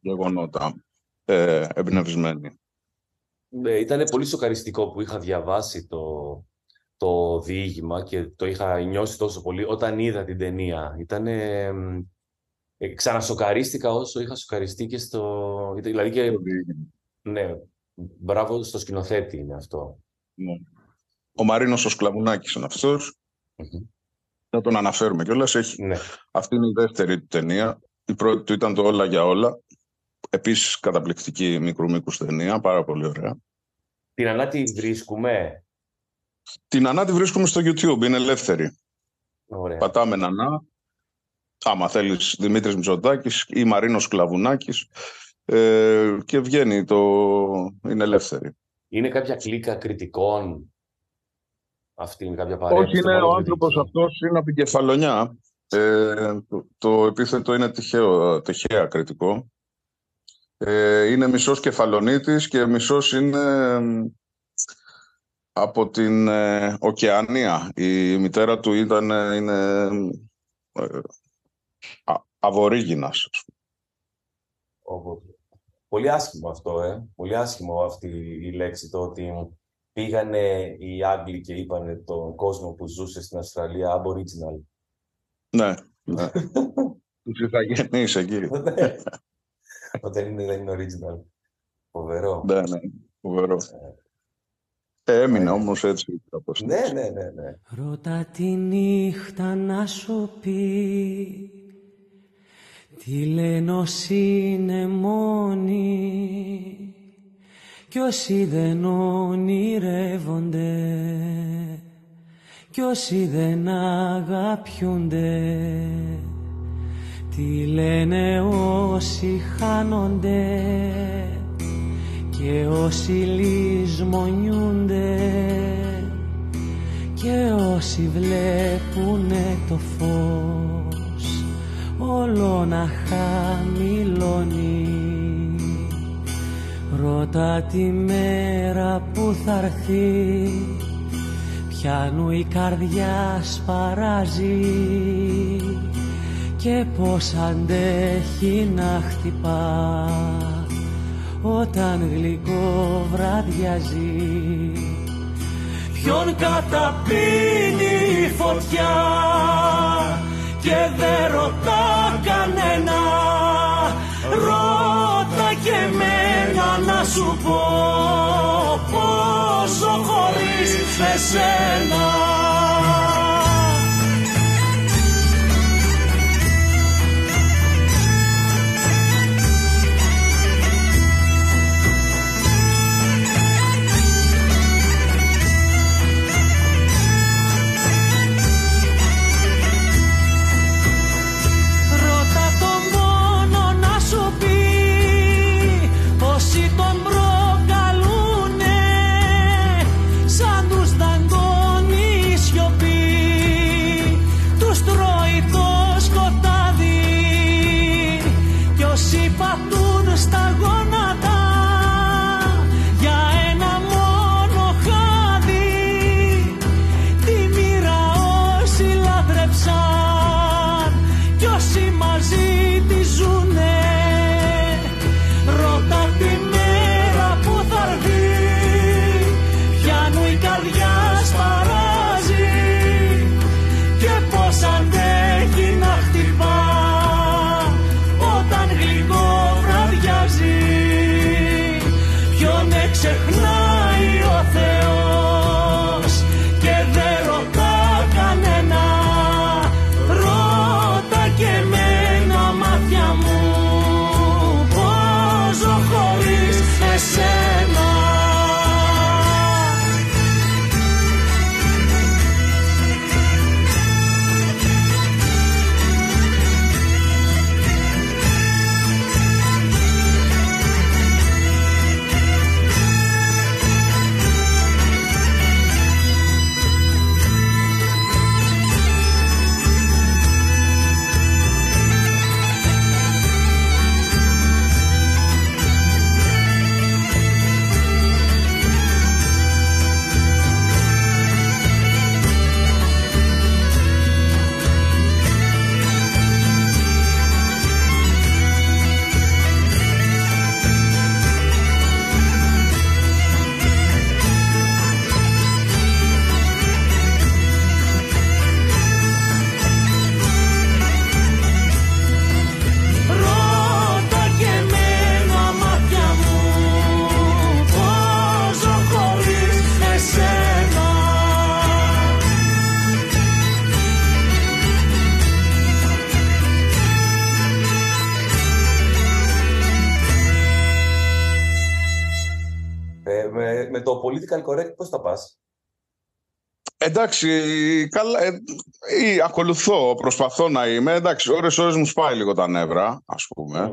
γεγονότα ε, εμπνευσμένη. Ναι, ήταν πολύ σοκαριστικό που είχα διαβάσει το, το διήγημα και το είχα νιώσει τόσο πολύ όταν είδα την ταινία. Ήταν. Ε, ξανασοκαρίστηκα όσο είχα σοκαριστεί και στο. Δηλαδή και. Ναι, μπράβο στο σκηνοθέτη είναι αυτό. Ναι. Ο Μαρίνος ο Σκλαβουνάκης είναι αυτός. Μμμ. Θα τον αναφέρουμε κιόλας. Έχει... Ναι. Αυτή είναι η δεύτερη του ταινία. Η πρώτη του ήταν το Όλα για όλα. Επίσης καταπληκτική μικρού μήκους ταινία, πάρα πολύ ωραία. Την Ανάτη βρίσκουμε; Την Ανά τη βρίσκουμε στο YouTube, είναι ελεύθερη. Ωραία. Πατάμε Νανά. Άμα θέλεις Δημήτρης Μητσοτάκης ή Μαρίνος Κλαβουνάκης ε, και βγαίνει το... είναι ελεύθερη. Είναι κάποια κλίκα κριτικών; Αυτή είναι κάποια παρέα. Όχι, είναι ο επιστημονική άνθρωπος κριτική. αυτός, είναι από την Κεφαλονιά. Ε, το, το επίθετο είναι τυχαίο, τυχαία κριτικό. Ε, είναι μισός Κεφαλονίτης και μισός είναι εμ, από την ε, Οκεανία. Η μητέρα του ήταν, ε, είναι ε, α, αβορίγινας. ας πούμε. Οπότε, Πολύ άσχημο αυτό, ε. Πολύ άσχημο αυτή η λέξη, το ότι πήγανε οι Άγγλοι και είπανε τον κόσμο που ζούσε στην Αυστραλία Aboriginal. Ναι, ναι. [LAUGHS] Τους ηθαγενείς εκεί. Ναι. Όταν είναι, δεν είναι original. Φοβερό. Ναι, ναι, φοβερό. Ε, έμεινε όμως έτσι. κάπως. Ναι, ναι, ναι, ναι. Ρώτα τη νύχτα να σου πει Τι λένε όσοι είναι μόνοι Κι όσοι δεν ονειρεύονται Κι όσοι δεν αγαπιούνται. Τι λένε όσοι χάνονται και όσοι λησμονιούνται και όσοι βλέπουνε το φως όλο να χαμηλώνει. Ρώτα τη μέρα που θα έρθει πιάνου η καρδιά σπαράζει. Και πως αντέχει να χτυπά όταν γλυκό βραδιάζει. Ποιον καταπίνει η φωτιά και δεν ρωτά κανένα. Ρώτα και μένα να σου πω πόσο χωρίς εσένα Εντάξει, καλά, ε, ή, ακολουθώ, προσπαθώ να είμαι. Εντάξει, ώρες ώρες μου σπάει λίγο τα νεύρα, ας πούμε.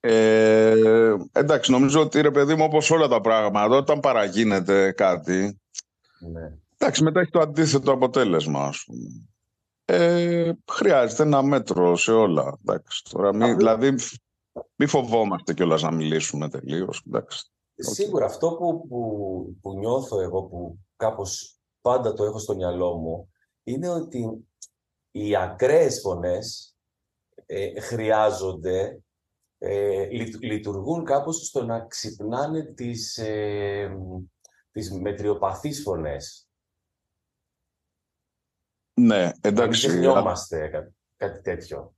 Ε, εντάξει, νομίζω ότι ρε παιδί μου, όπως όλα τα πράγματα, όταν παραγίνεται κάτι, Ναι. εντάξει, μετά έχει το αντίθετο αποτέλεσμα, ας πούμε. Ε, χρειάζεται ένα μέτρο σε όλα. Εντάξει, τώρα μη, δηλαδή, μη φοβόμαστε κιόλας να μιλήσουμε τελείως. Εντάξει. Σίγουρα αυτό που, που, που νιώθω εγώ, που κάπως πάντα το έχω στο μυαλό μου, είναι ότι οι ακραίες φωνές ε, χρειάζονται, ε, λειτ- λειτουργούν κάπως στο να ξυπνάνε τις, ε, τις μετριοπαθείς φωνές. Ναι, Να μην εντάξει. ξεχνιόμαστε κάτι, κάτι τέτοιο.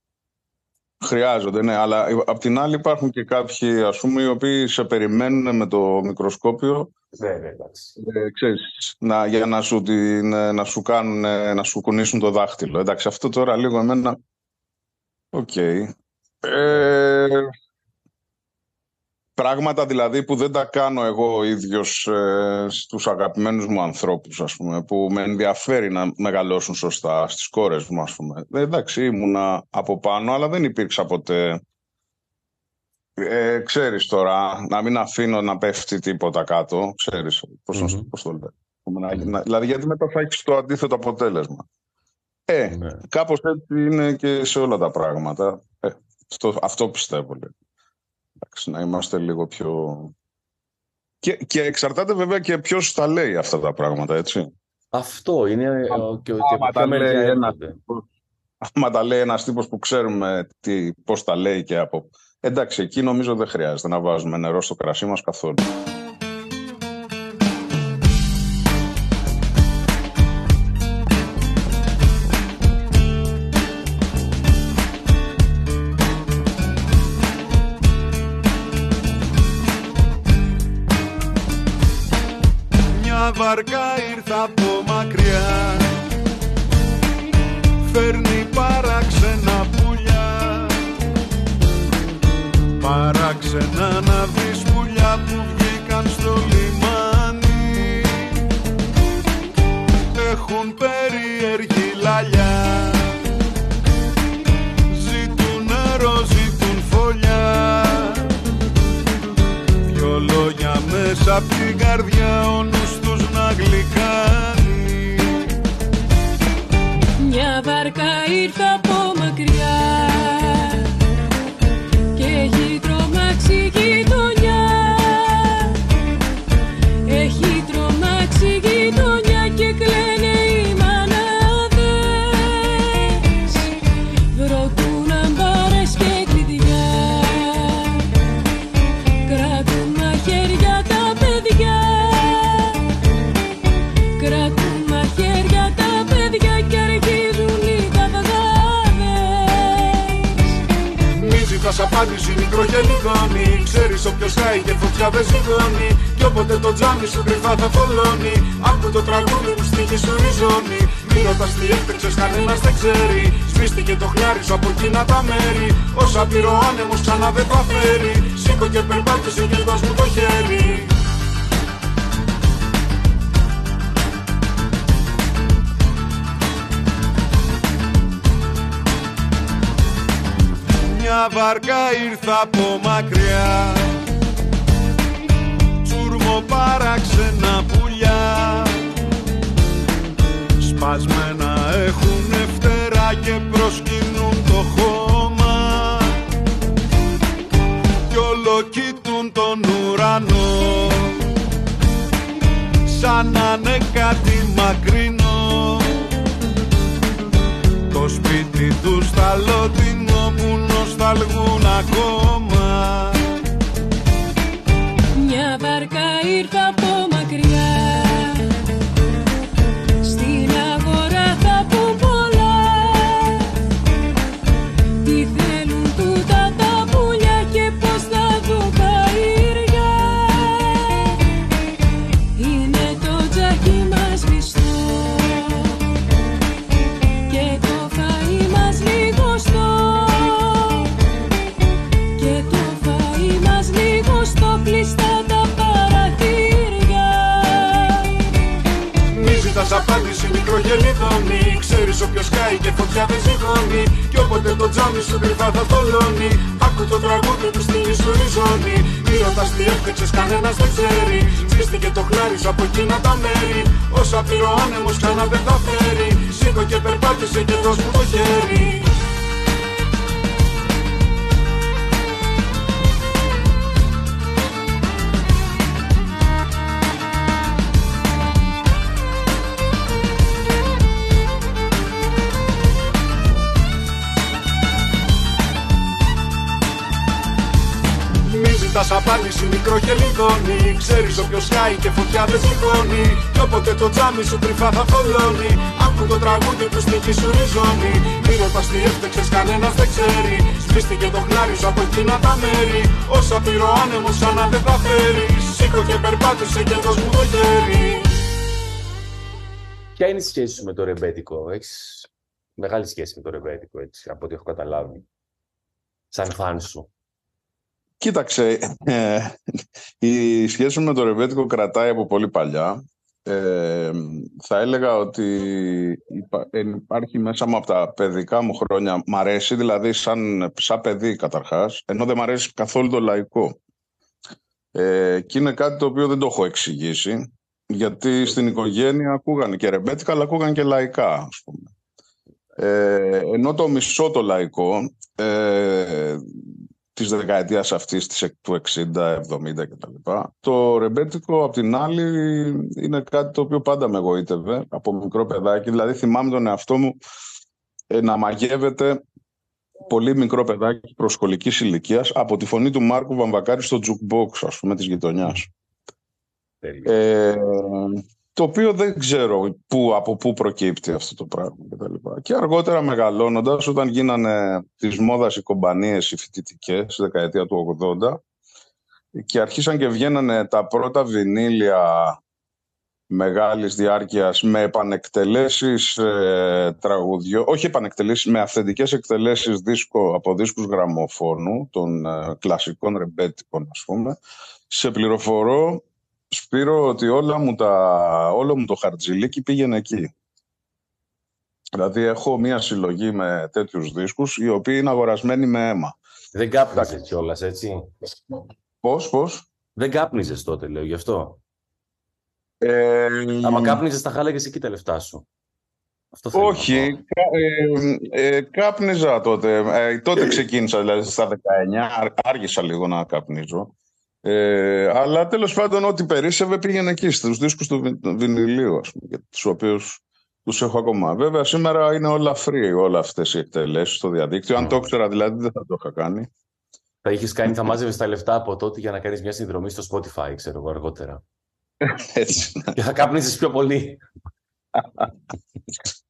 Χρειάζονται, ναι, αλλά απ' την άλλη υπάρχουν και κάποιοι, ας πούμε, οι οποίοι σε περιμένουν με το μικροσκόπιο Βέβαια, εντάξει. ε, ξέρεις, να, για να σου, την, ε, να σου κάνουν, ε, να σου κουνήσουν το δάχτυλο. Εντάξει, αυτό τώρα λίγο εμένα... Οκ. Ε, πράγματα δηλαδή που δεν τα κάνω εγώ ο ίδιος ε, στους αγαπημένους μου ανθρώπους, ας πούμε, που με ενδιαφέρει να μεγαλώσουν σωστά στις κόρες μου, ας πούμε. Ε, εντάξει, ήμουνα από πάνω, αλλά δεν υπήρξα ποτέ... Ε, ξέρεις τώρα, να μην αφήνω να πέφτει τίποτα κάτω, ξέρεις πώς, να- Μμμ. πώς το λέω. Να- να- δηλαδή, γιατί μετά θα έχεις το αντίθετο αποτέλεσμα. Ε, Ναι. κάπως έτσι είναι και σε όλα τα πράγματα. Ε, αυτό, αυτό πιστεύω. Λέει. Εντάξει, να είμαστε λίγο πιο... Και, και εξαρτάται βέβαια και ποιος τα λέει αυτά τα πράγματα, έτσι. Αυτό είναι ε, ο- και, και άμα από τα ποια μεριά λέει ένας έρχονται. Άμα τα λέει ένας τύπος που ξέρουμε τι, πώς τα λέει και από... Εντάξει, εκεί νομίζω δεν χρειάζεται να βάζουμε νερό στο κρασί μας καθόλου. Μια βαρκά ήρθα από μακριά. Φέρνει παράξενα πουλιά. Παράξενα να δεις πουλιά που βγήκαν στο λιμάνι. Έχουν περίεργη λαλιά. Ζητούν νερό, ζητούν φωλιά. Δυο λόγια μέσα απ' την καρδιά γλυκάνει. Μια βάρκα ήρθε απάντηση μικρογελικόνη Ξέρεις όποιος κάει και φωτιά δεν ζυγώνει Κι όποτε το τζάμι σου κρυφά θα θολώνει Άκου το τραγούδι που στίχη σου ριζώνει Μη ρωτάς τι έφτιαξες κανένας δεν ξέρει. Σβήστηκε το χλιάρι σου από εκείνα τα μέρη. Όσα πήρε ο άνεμος ξανά δεν θα φέρει. Σήκω και περπάτησε και δώσ' μου το χέρι Μια βάρκα ήρθα από μακριά. Τσούρμο παράξενα πουλιά. Σπασμένα έχουν φτερά και προσκυνούν το χώμα. Κι όλο κοιτούν τον ουρανό. Σαν να είναι κάτι μακρινό. Το σπίτι τους στα λότινο που νοσταλγούν ακόμα. Μια βάρκα ήρθε από μακριά όποιος κάει και φωτιά δεν ζυγώνει Κι όποτε το τζάμι σου κρυφά θα θολώνει Άκου το τραγούδι του στη ζώνη Μη ρωτάς τι έφτιαξες κανένας δεν ξέρει. Σβήστηκε το χλάρις σου από εκείνα τα μέρη. Όσα πήρε ο άνεμος ξανά δεν θα φέρει. Σήκω και περπάτησε και δώσ' μου το χέρι απάντηση μικρό χελιδόνι Ξέρεις όποιος χάει και φωτιά δεν σηκώνει. Κι όποτε το τζάμι σου κρυφά θα θολώνει Άκου το τραγούδι που στοιχεί σου ριζώνει. Μη ρωτάς τι έφτεξες κανένας δεν ξέρει. Σβήστηκε το χλάρι σου από εκείνα τα μέρη. Όσα πήρε ο άνεμος ξανά δεν θα φέρει. Σήκω και περπάτησε και δώσ' μου το χέρι. Ποια είναι η σχέση σου με το ρεμπέτικο, έχεις μεγάλη σχέση με το ρεμπέτικο, έτσι, από ό,τι έχω καταλάβει. Σαν φαν σου; Κοίταξε, ε, η σχέση μου με το ρεβέτικο κρατάει από πολύ παλιά. Ε, θα έλεγα ότι υπά- ε, υπάρχει μέσα μου από τα παιδικά μου χρόνια. Μ' αρέσει δηλαδή σαν, σαν παιδί καταρχάς, ενώ δεν μ' αρέσει καθόλου το λαϊκό. Ε, και είναι κάτι το οποίο δεν το έχω εξηγήσει, γιατί στην οικογένεια ακούγανε και ρεμπέτικα, αλλά ακούγανε και λαϊκά, ας πούμε. Ε, ενώ το μισό το λαϊκό ε, της δεκαετίας αυτής της, εκ- του 60, 70 κτλ. Το ρεμπέτικο απ' την άλλη είναι κάτι το οποίο πάντα με εγωίτευε από μικρό παιδάκι. Δηλαδή θυμάμαι τον εαυτό μου ε, να μαγεύεται πολύ μικρό παιδάκι προσχολικής ηλικίας από τη φωνή του Μάρκου Βαμβακάρη στο jukebox ας πούμε της γειτονιάς. Τέλεια. Ε, το οποίο δεν ξέρω πού, από πού προκύπτει αυτό το πράγμα και τα λοιπά. Και αργότερα μεγαλώνοντας, όταν γίνανε της μόδας οι κομπανίες οι φοιτητικές, στη δεκαετία του 80, και αρχίσαν και βγαίνανε τα πρώτα βινίλια μεγάλης διάρκειας με επανεκτελέσεις ε, τραγουδιών, όχι επανεκτελέσεις, με αυθεντικές εκτελέσεις δίσκο, από δίσκους γραμμοφώνου, των ε, κλασικών ρεμπέτικων ας πούμε, σε πληροφορώ Σπύρο ότι όλα μου τα, όλο μου το χαρτζιλίκι πήγαινε εκεί. Δηλαδή έχω μία συλλογή με τέτοιους δίσκους οι οποίοι είναι αγορασμένοι με αίμα. Δεν κάπνιζες κιόλας, έτσι; Πώς, πώς; Δεν κάπνιζες τότε, λέω, γι' αυτό. Ε, Άμα κάπνιζες, τα χάλαγες εκεί τα λεφτά σου. Αυτό θέλω να όχι, πω. κα- ε, ε, κάπνιζα τότε. Ε, τότε [CLEARS THROAT] ξεκίνησα, δηλαδή στα 19, ά- άργησα λίγο να καπνίζω. Ε, αλλά τέλος πάντων ό,τι περίσσευε πήγαινε εκεί, στους δίσκους του βι- βινιλίου, ας πούμε, για τους οποίους τους έχω ακόμα. Βέβαια σήμερα είναι όλα free, όλα αυτές οι εκτελέσεις στο διαδίκτυο. Αν το ήξερα δηλαδή δεν θα το είχα κάνει. Θα είχες κάνει, θα μάζευες τα λεφτά από τότε για να κάνεις μια συνδρομή στο Spotify, ξέρω εγώ, αργότερα. [LAUGHS] Έτσι. Και θα κάπνιζε πιο πολύ. [LAUGHS]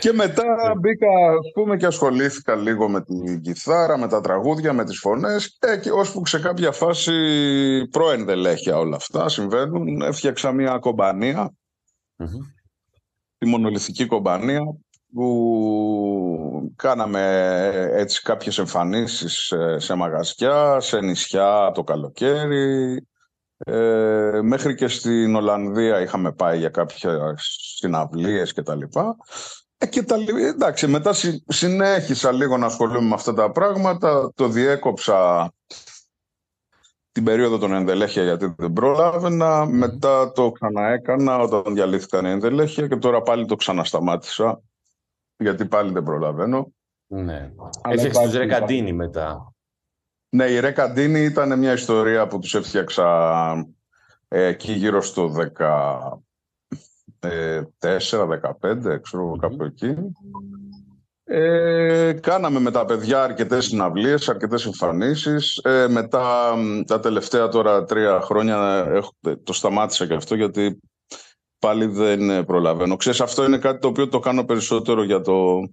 Και μετά μπήκα, ας πούμε, και ασχολήθηκα λίγο με την κιθάρα, με τα τραγούδια, με τις φωνές ε, και ώσπου σε κάποια φάση προενδελέχεια όλα αυτά συμβαίνουν. Έφτιαξα μια κομπανία, Μμμ. τη μονολυθική κομπανία, που κάναμε ε, έτσι κάποιες εμφανίσεις ε, σε μαγαζιά, σε νησιά το καλοκαίρι. Ε, μέχρι και στην Ολλανδία είχαμε πάει για κάποιες συναυλίες και τα λοιπά. Ε, και τα, λι- εντάξει, μετά συ- συνέχισα λίγο να ασχολούμαι με αυτά τα πράγματα. Το διέκοψα την περίοδο των ενδελέχεια γιατί δεν πρόλαβαινα. Μετά το ξαναέκανα όταν διαλύθηκαν οι ενδελέχεια και τώρα πάλι το ξανασταμάτησα γιατί πάλι δεν προλαβαίνω. Ναι. Αλλά Έφτιαξες του υπάρχει- Ρεκαντίνη μετά. Ναι, η Ρεκαντίνη ήταν μια ιστορία που τους έφτιαξα ε, εκεί γύρω στο 14-15, ξέρω εγώ κάπου εκεί. Ε, κάναμε με τα παιδιά αρκετές συναυλίες, αρκετές εμφανίσεις. Ε, μετά μ, τα τελευταία τώρα τρία χρόνια έχω, το σταμάτησα και αυτό γιατί πάλι δεν ε, προλαβαίνω. Ξέρεις, αυτό είναι κάτι το οποίο το κάνω περισσότερο για το,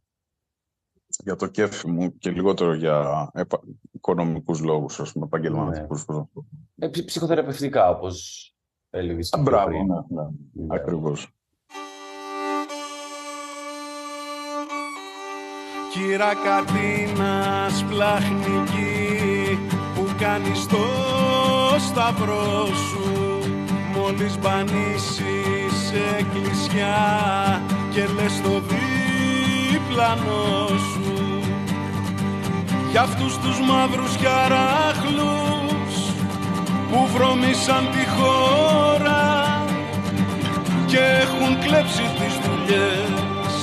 για το κέφι μου και λιγότερο για επα, οικονομικούς λόγους, ας πούμε, επαγγελματικούς. πώς να το πω. Ε, ψ- ψυχοθεραπευτικά, όπως έλεγες. Α, Μπράβο, ναι, ναι, ακριβώς. Κύρα Κατίνας σπλαχνική που κάνεις το σταυρό σου μόλις μπανίσεις εκκλησιά και λες το δίπλανό σου για αυτούς τους μαύρους χαράχλους που βρωμήσαν τη χώρα και έχουν κλέψει τις δουλειές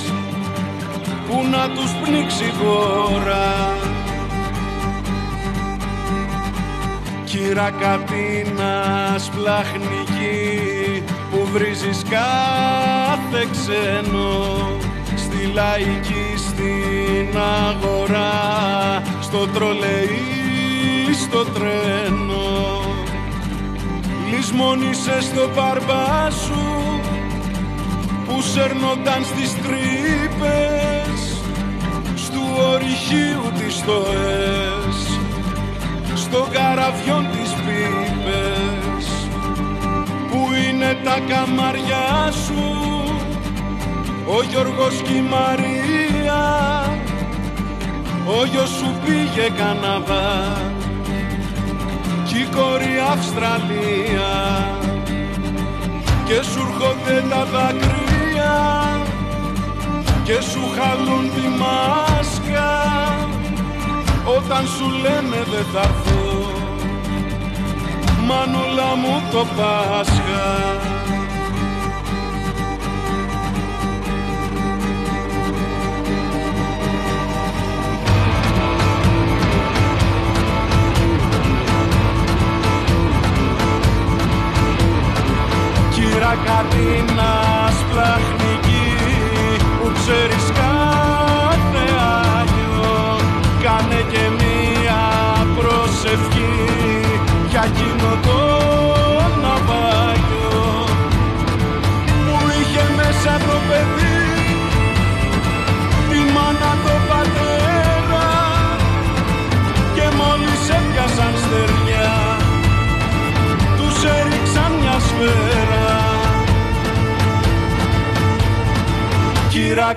που να τους πνίξει η χώρα Κύρα Κατίνας πλαχνική που βρίζεις κάθε ξένο στη λαϊκή στην αγορά στο τρολεϊ στο τρένο. Λησμόνησες στο παρμπά σου που σέρνονταν στις τρύπες στου ορυχείου τις στοές στο καραβιόν τις πίπες που είναι τα καμαριά σου ο Γιώργος και η Μαρία ο γιος σου πήγε Καναδά κι η κόρη Αυστραλία. Και σου έρχονται τα δάκρυα και σου χαλούν τη μάσκα. Όταν σου λένε δεν θα έρθω μανούλα μου το Πάσχα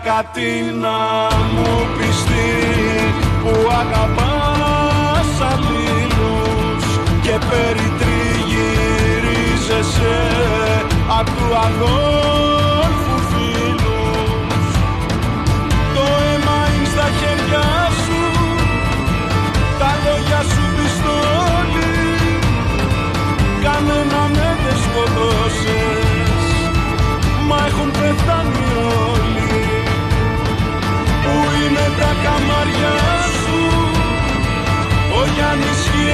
Κύρα Κατίνα μου πιστή που αγαπάς αλλήλους και περιτριγυρίζεσαι απ' του αδόλφου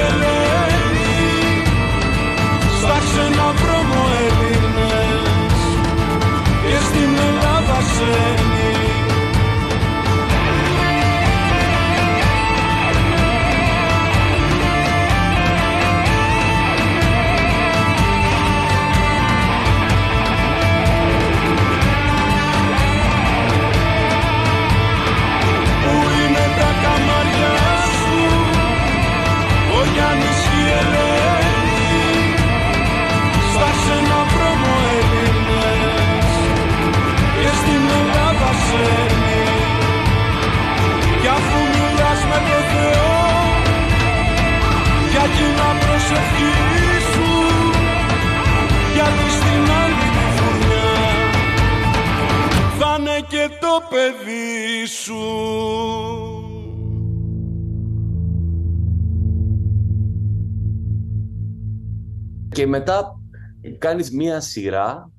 Γιάννης και η Ελένη Στα ξένα βρώμο Έλληνες Και στην Ελλάδα σένει προσευχή σου Γιατί στην άλλη τη φουρνιά θα είναι και το παιδί σου. Και μετά κάνεις μία σειρά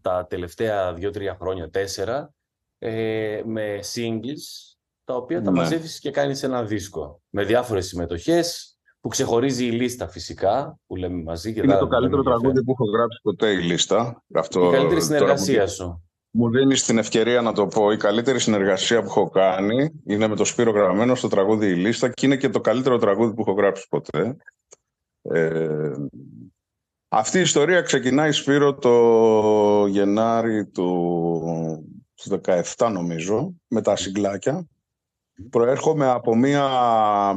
τα τελευταία δύο-τρία χρόνια, τέσσερα, ε, με singles, τα οποία τα Ναι. μαζεύεις και κάνεις ένα δίσκο. Με διάφορες συμμετοχές, που ξεχωρίζει η λίστα φυσικά, που λέμε μαζί. Και Είναι τα- το τα καλύτερο λέμε τραγούδι που έχω γράψει ποτέ η λίστα. Αυτό Η καλύτερη τώρα συνεργασία μου- σου. Μου δίνεις την ευκαιρία να το πω. Η καλύτερη συνεργασία που έχω κάνει είναι με το Σπύρο Γραμμένο στο τραγούδι Η Λίστα και είναι και το καλύτερο τραγούδι που έχω γράψει ποτέ. Ε, αυτή η ιστορία ξεκινάει Σπύρο το Γενάρη του του 17 νομίζω με τα συγκλάκια. Προέρχομαι από μια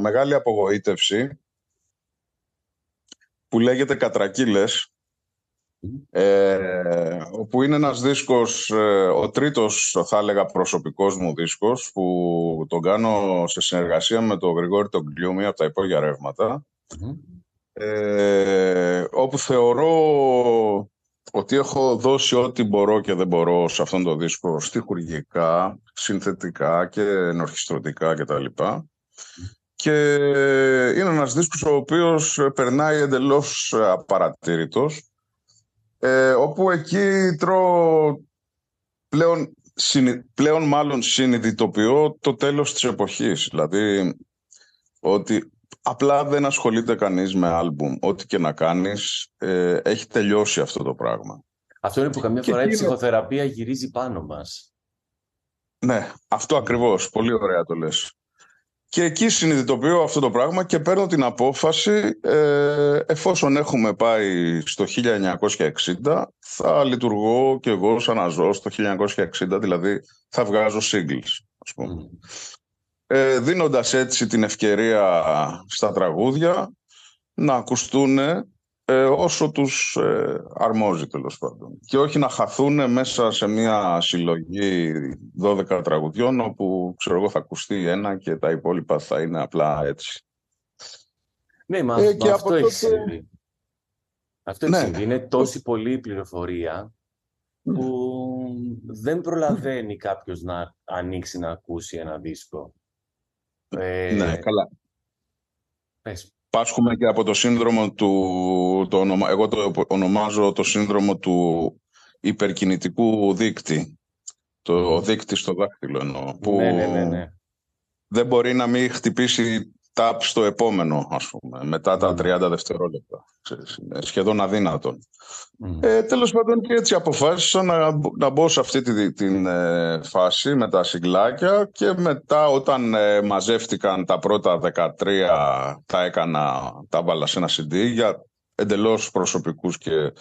μεγάλη απογοήτευση που λέγεται Κατρακύλες ε, όπου είναι ένας δίσκος, ε, ο τρίτος θα έλεγα προσωπικός μου δίσκος που τον κάνω σε συνεργασία με τον Γρηγόρη τον Κλιούμι από τα υπόγεια ρεύματα ε, όπου θεωρώ ότι έχω δώσει ό,τι μπορώ και δεν μπορώ σε αυτόν τον δίσκο στιχουργικά, συνθετικά και ενορχιστρωτικά κτλ. Και είναι ένας δίσκος ο οποίος περνάει εντελώς απαρατήρητος ε, όπου εκεί τρώω πλέον, συνει- πλέον μάλλον συνειδητοποιώ το τέλος της εποχής. Δηλαδή ότι απλά δεν ασχολείται κανείς με άλμπουμ. Ό,τι και να κάνεις ε, έχει τελειώσει αυτό το πράγμα. Αυτό είναι που καμιά Και φορά η τι είναι- ψυχοθεραπεία γυρίζει πάνω μας. Ναι, αυτό ακριβώς. Πολύ ωραία το λες. Και εκεί συνειδητοποιώ αυτό το πράγμα και παίρνω την απόφαση, ε, εφόσον έχουμε πάει στο 1960, θα λειτουργώ και εγώ σαν να ζω στο 1960, δηλαδή θα βγάζω singles, ας πούμε. Ε, δίνοντας έτσι την ευκαιρία στα τραγούδια να ακουστούν ε, όσο τους ε, αρμόζει τέλος πάντων. Και όχι να χαθούν μέσα σε μια συλλογή 12 τραγουδιών όπου ξέρω εγώ θα ακουστεί ένα και τα υπόλοιπα θα είναι απλά έτσι. Ναι, μα, Ε, μα και αυτό από έχει τότε- συμβεί. Αυτό έχει Ναι. συμβεί. Είναι τόση πολλή πληροφορία που δεν προλαβαίνει κάποιος να ανοίξει να ακούσει ένα δίσκο. Ε, ναι, καλά. πες. Πάσχουμε και από το σύνδρομο του, το ονομα, εγώ το ονομάζω το σύνδρομο του υπερκινητικού δείκτη. Το δείκτη στο δάχτυλο εννοώ. Που Ναι, ναι, ναι, ναι. δεν μπορεί να μην χτυπήσει tap στο επόμενο, ας πούμε, μετά τα 30 δευτερόλεπτα. Ξέρεις, είναι σχεδόν αδύνατον. Ε, τέλος πάντων και έτσι αποφάσισα να, μπο- να μπω σε αυτή τη, την ε, φάση με τα συγκλάκια και μετά όταν ε, μαζεύτηκαν τα πρώτα 13 τα έκανα, τα βάλα σε ένα CD για εντελώς προσωπικούς και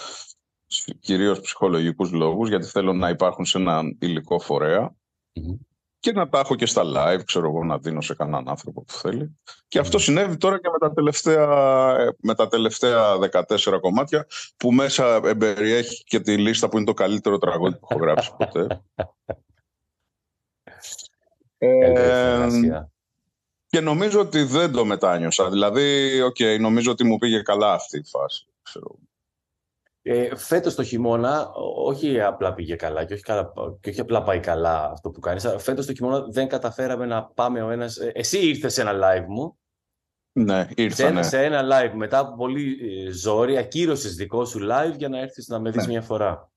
σ- κυρίως ψυχολογικούς λόγους γιατί θέλω να υπάρχουν σε έναν υλικό φορέα και να τα έχω και στα live, ξέρω εγώ, να δίνω σε κανέναν άνθρωπο που θέλει. Και αυτό συνέβη τώρα και με τα τελευταία, ε, με τα τελευταία 14 κομμάτια που μέσα εμπεριέχει και τη λίστα που είναι το καλύτερο τραγούδι που έχω γράψει ποτέ. Ε, και νομίζω ότι δεν το μετάνιωσα. Δηλαδή, οκ, νομίζω ότι μου πήγε καλά αυτή η φάση. Ξέρω. Ε, φέτος το χειμώνα, ό- όχι απλά πήγε καλά και όχι, καλά, και όχι απλά πάει καλά αυτό που κάνεις. αλλά Φέτος το χειμώνα δεν καταφέραμε να πάμε ο ένας... ε, Εσύ ήρθες σε ένα live μου. Ναι, Σε ήρθα, ένα, ναι. σε ένα live μετά από πολύ ε, ζόρι, ακύρωσες δικό σου live για να έρθεις να με δεις Ναι. μια φορά.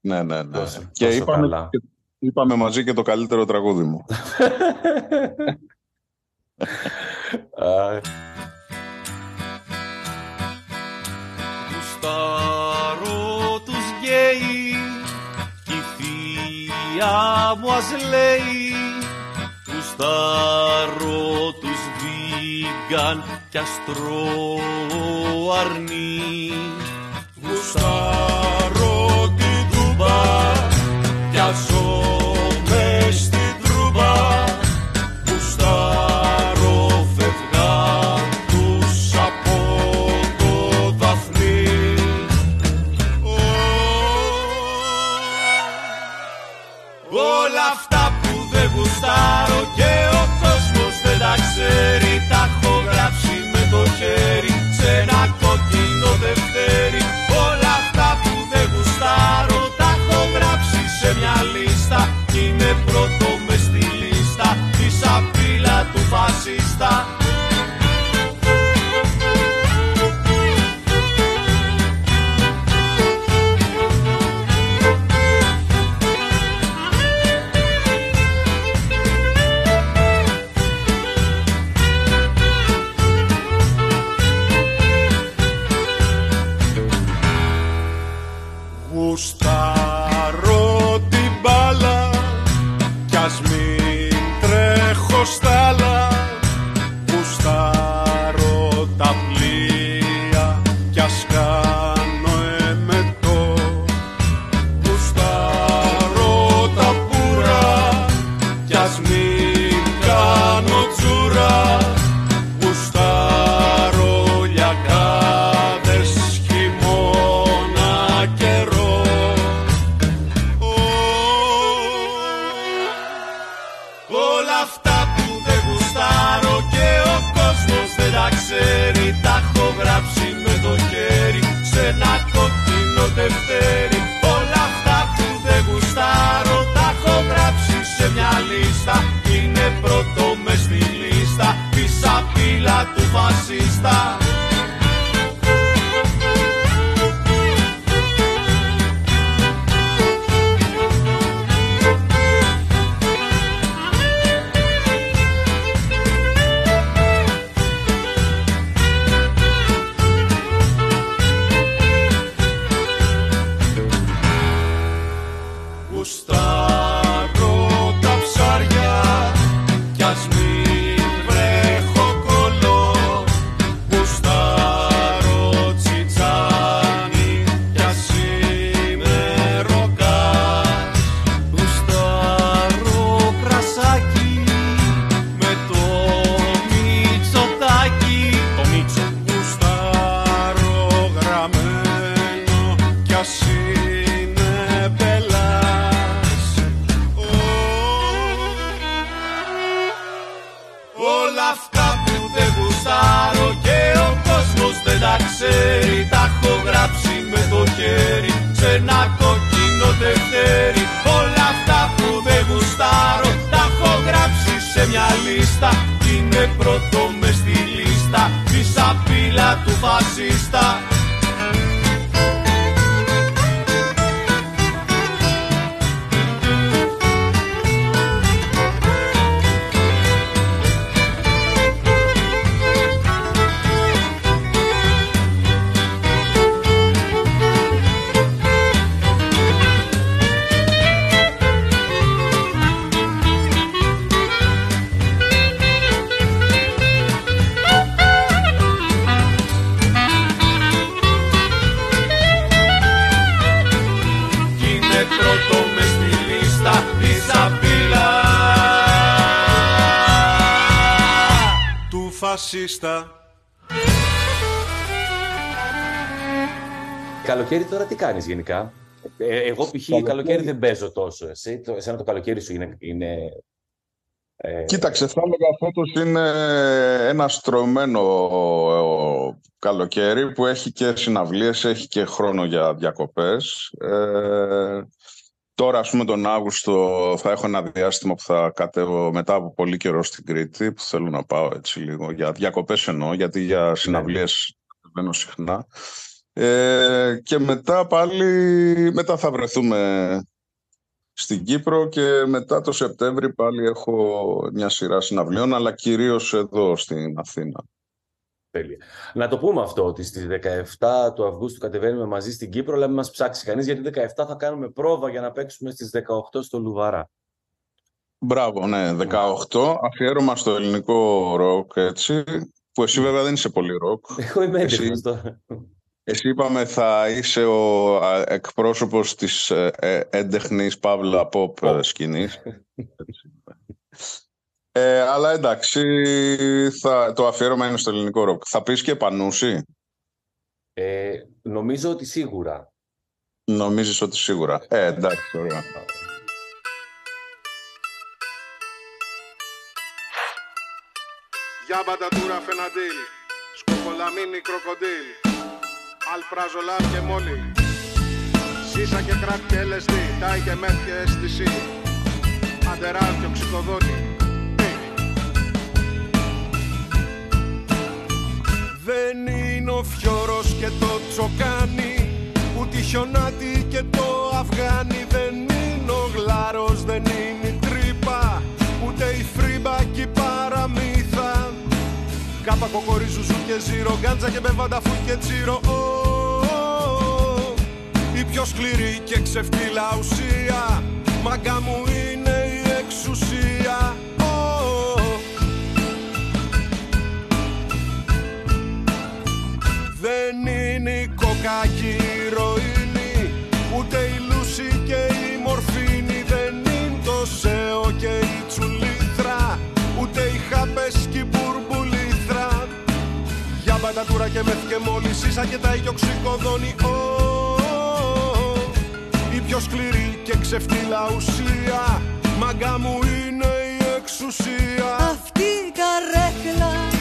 Ναι, ναι, ναι. Τόσο- και τόσο είπαμε, καλά. και- είπαμε μαζί και το καλύτερο τραγούδι μου. [LAUGHS] θεία μου ας λέει Γουστάρω τους βίγκαν κι αστρό ξέρει Τα έχω γράψει με το χέρι σε ένα κόκκινο τευτέρι Όλα αυτά που δεν γουστάρω τα έχω γράψει σε μια λίστα. Κι Είναι πρώτο μες στη λίστα τη σαπίλα του φασίστα φασίστα Καλοκαίρι τώρα τι κάνεις γενικά; Ε, εγώ π.χ. καλοκαίρι. Καλοκαίρι. δεν παίζω τόσο. Εσύ, το, εσένα το καλοκαίρι σου είναι... είναι ε, Κοίταξε, θα έλεγα φέτος είναι ένα στρωμένο ε, καλοκαίρι που έχει και συναυλίες, έχει και χρόνο για διακοπές. Ε, τώρα, ας πούμε, τον Αύγουστο θα έχω ένα διάστημα που θα κατέβω μετά από πολύ καιρό στην Κρήτη, που θέλω να πάω έτσι λίγο, για διακοπές εννοώ, γιατί για συναυλίες κατεβαίνω συχνά. Ε, και μετά πάλι, μετά θα βρεθούμε στην Κύπρο και μετά το Σεπτέμβρη πάλι έχω μια σειρά συναυλίων, αλλά κυρίως εδώ στην Αθήνα. Τέλεια. Να το πούμε αυτό, ότι στις 17 του Αυγούστου κατεβαίνουμε μαζί στην Κύπρο, αλλά μην μας ψάξει κανείς, γιατί 17 θα κάνουμε πρόβα για να παίξουμε στις 18 στο Λουβαρά. Μπράβο, ναι, 18, αφιέρωμα στο ελληνικό ροκ, έτσι, που εσύ βέβαια δεν είσαι πολύ ροκ. Εγώ είμαι Εσύ- έντεχνος τώρα. Εσύ είπαμε θα είσαι ο α, εκπρόσωπος της ε, ε, έντεχνης παύλα pop ε, σκηνής. [LAUGHS] Έτσι. Ε, αλλά εντάξει, θα, το αφιέρωμα είναι στο ελληνικό ροκ. Θα πεις και Πανούση, Ε, νομίζω ότι σίγουρα. νομίζεις ότι σίγουρα. Ε, εντάξει, ωραία. Για μπατατούρα φεναντήλ Σκοπολαμίνι κροκοντήλ Αλπραζολάμ και μόλι Σίσα και κράκ και LSD Τάι και μεθ και αίσθηση Αντεράλ και οξυκοδόνη Δεν είναι ο φιόρος και το τσοκάνι Ούτε η χιονάτη και το αυγάνι Δεν είναι ο γλάρος, δεν είναι η τρύπα Ούτε η φρύμπα και η παραμύθα. Κάπα κοκορίζου σου και ζύρο Γκάντζα και μπεβανταφού και τσίρο Ω, ω, ω. Η πιο σκληρή και ξεφτύλα ουσία Μάγκα μου η κοκακή η ηρωίνη Ούτε η λούση και η μορφίνη Δεν είναι το σέο και η τσουλήθρα Ούτε οι χάπες και η μπουρμπουλήθρα Για μπατατούρα και μεθ και μόλις Ίσα και τα οικιοξυκοδόνη Ω, ω, ω. Η πιο σκληρή και ξεφτύλα ουσία Μάγκα μου είναι η εξουσία Αυτή η καρέκλα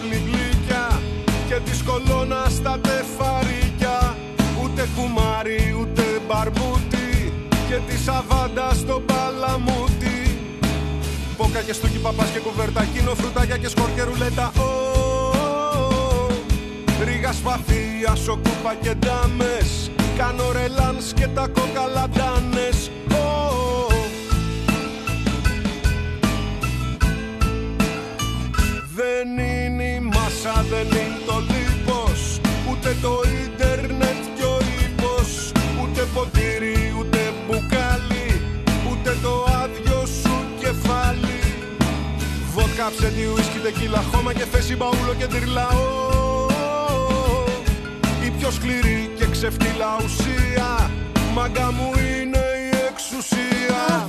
μπλιμπλίκια και της κολόνας στα τεφαρίκια. Ούτε κουμάρι ούτε μπαρμπούτι και τη σαβάντα στο παλαμούτι. Πόκα και στούκι παπάς και κουβερτακίνο φρουτάκια και σκορ και ρουλέτα. Ω, Ρίγα σπαθία, σοκούπα και ντάμες. Κάνω ρελάνς και τα κοκαλαντάνες Δεν είναι η μάσα, δεν είναι το λίπος Ούτε το ίντερνετ κι ο ύπος. Ούτε ποτήρι, ούτε μπουκάλι. Ούτε το άδειο σου κεφάλι. Βότκα, ψέτη, ουίσκι, τεκίλα, χώμα και θέση, μπαούλο και τυρλαό Η πιο σκληρή και ξεφτύλα ουσία. Μάγκα μου είναι η εξουσία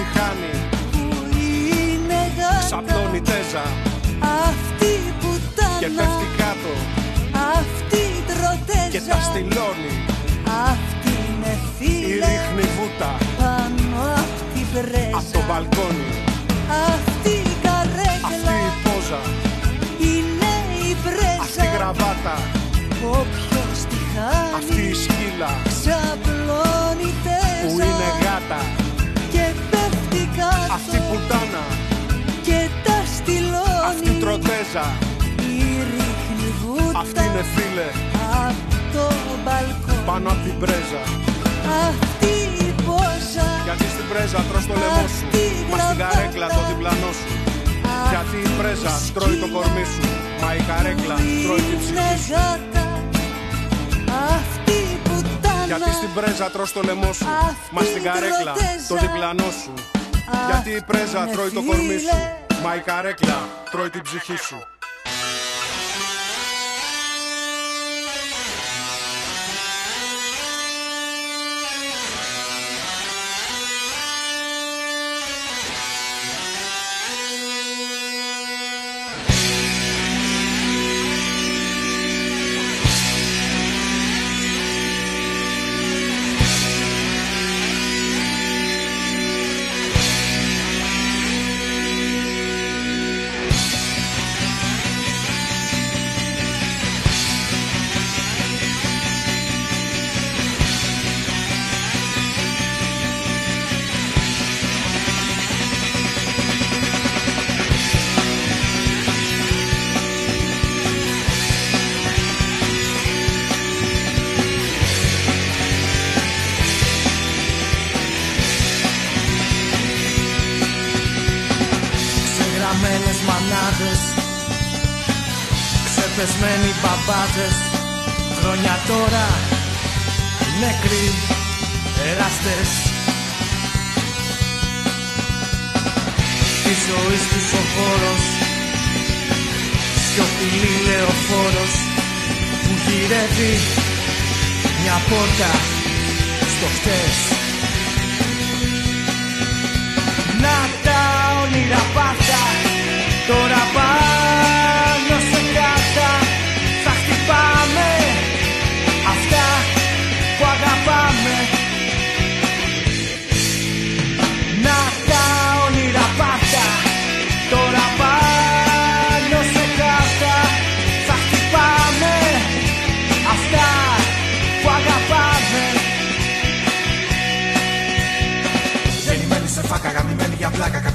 τη χάνει που είναι γάτα Ξαπλώνει τέζα. Αυτή η πουτάνα και πέφτει κάτω. Αυτή η τροτέζα. Και τα στυλώνει. Αυτή είναι Ή φίλε. ρίχνει βούτα. Πάνω απ' την πρέζα. Απ' το μπαλκόνι. Αυτή η καρέκλα. Αυτή η πόζα, είναι η αυτή πρέζα η γραβάτα. Όποιος τη Αυτή η χάνει σκύλα. ξαπλώνει τέζα που είναι γάτα. και πέφτει κάτω Αυτή η πουτάνα, και τα στυλώνει. Αυτή η τροτέζα. Ή ρίχνει βούτα Αυτή είναι φίλε. Απ' το μπαλκόνι. Πάνω απ' την πρέζα. Αυτή η πόσα Γιατί στην πρέζα τρως το λαιμό σου. Αυτή η Μα στην γραβάτα. καρέκλα το διπλανό σου. Γιατί η πρέζα τρώει το κορμί σου. Μα η καρέκλα τρώει την είναι ψυχή σου. Γάτα. Αυτή η πουτάνα Γιατί στην πρέζα τρως το λαιμό σου. Αυτή Μα στην η καρέκλα τροτέζα. το διπλανό σου Γιατί η πρέζα είναι τρώει το κορμί σου φίλε. Μα η καρέκλα τρώει την ψυχή σου Ξεπεσμένοι μπαμπάδες Χρόνια τώρα Νεκροί εραστές. Τη ζωής τους ο χώρος Σιωπηλή λεωφόρος Που γυρεύει Μια πόρτα στο χτες. Να τα όνειρα πάντα Τώρα πάνω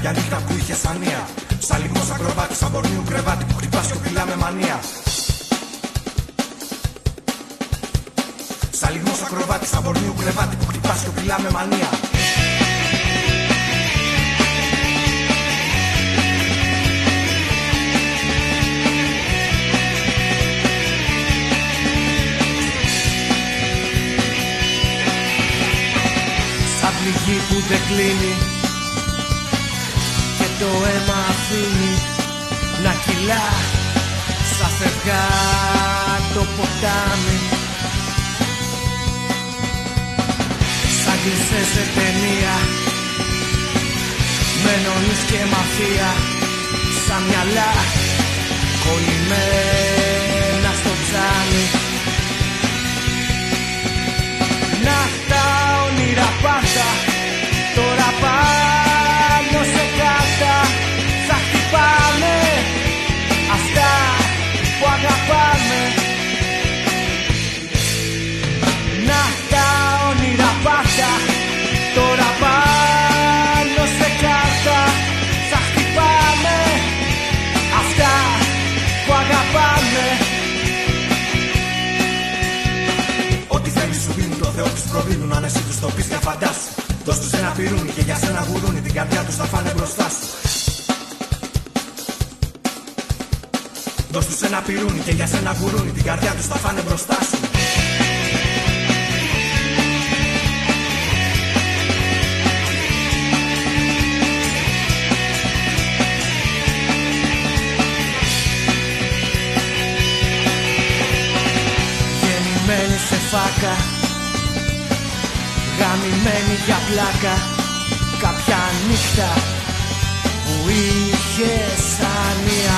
για πλάκα. Κάποια νύχτα που είχε σανία. Σαν λιγμός ακροβάτης, σαν μπορνίου κρεβάτι που χτυπάς και πειλά με μανία. Σαν λιγμός ακροβάτης, σαν μπορνίου κρεβάτι που χτυπάς και πειλά με μανία. Σαν πληγή που δεν κλείνει Και το αίμα αφήνει να κυλά Σαν το ποτάμι. Σαν κλεισέ σε ταινία. Με νονούς και μαφία Σαν μυαλά. Κολλημένα στο τζάμι Να τα όνειρα πάντα. Τώρα πάνω το Θεό τους προδίνουν Αν εσύ τους το πεις για φαντάσου Δώσ' τους ένα πυρούνι και για σένα γουρούνι Την καρδιά τους θα φάνε μπροστά σου. Δώσ' τους ένα πυρούνι και για σένα γουρούνι Την καρδιά τους θα φάνε μπροστά σου. Γεννημένη σε φάκα Γαμημένη για πλάκα Κάποια νύχτα που είχε σανία.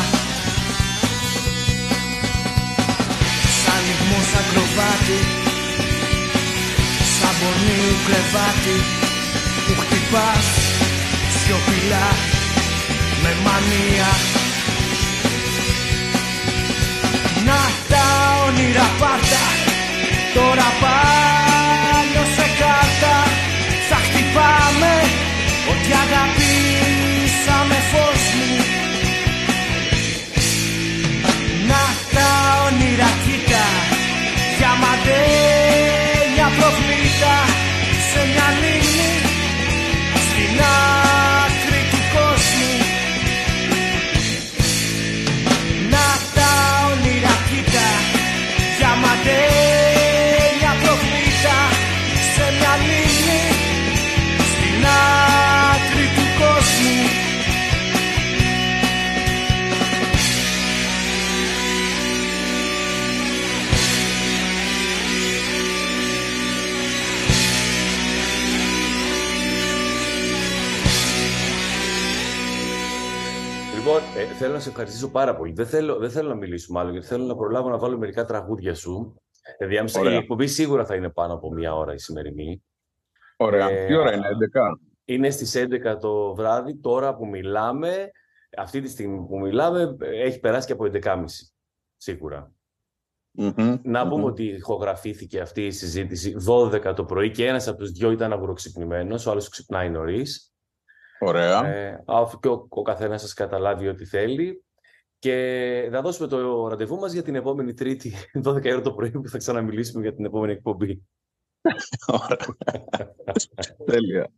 Σαν λιγμός σαν κροβάτι Σαν πονίου κρεβάτι Που χτυπάς σιωπηλά με μανία. Να τα όνειρα πάρτα Τώρα πάνω σε κάρτα Θα χτυπάμε Ό,τι αγαπήσαμε φως μου. Να τα όνειρα κοίτα Για μαντέλια προβλήτα Σε μια λίμνη Στην άκρη Λοιπόν, ε, θέλω να σε ευχαριστήσω πάρα πολύ. Δεν θέλω, δεν θέλω να μιλήσουμε άλλο, γιατί θέλω να προλάβω να βάλω μερικά τραγούδια σου. Δηλαδή, άμεσα- η Ωραία. εκπομπή σίγουρα θα είναι πάνω από μία ώρα η σημερινή. Ωραία. Ε, Τι ώρα είναι, 11. Είναι στις 11 το βράδυ, τώρα που μιλάμε, αυτή τη στιγμή που μιλάμε, ε, έχει περάσει και από 11.30, σίγουρα. Να πούμε ότι ηχογραφήθηκε αυτή η συζήτηση 12 το πρωί και ένας από τους δυο ήταν αγουροξυπνημένος, ο άλλος ξυπνάει νωρίς. Ωραία. Ε, αφού και ο, ο καθένας σας καταλάβει ό,τι θέλει. Και θα δώσουμε το ραντεβού μας για την επόμενη Τρίτη, [LAUGHS] 12 η ώρα το πρωί, που θα ξαναμιλήσουμε για την επόμενη εκπομπή. Τέλεια.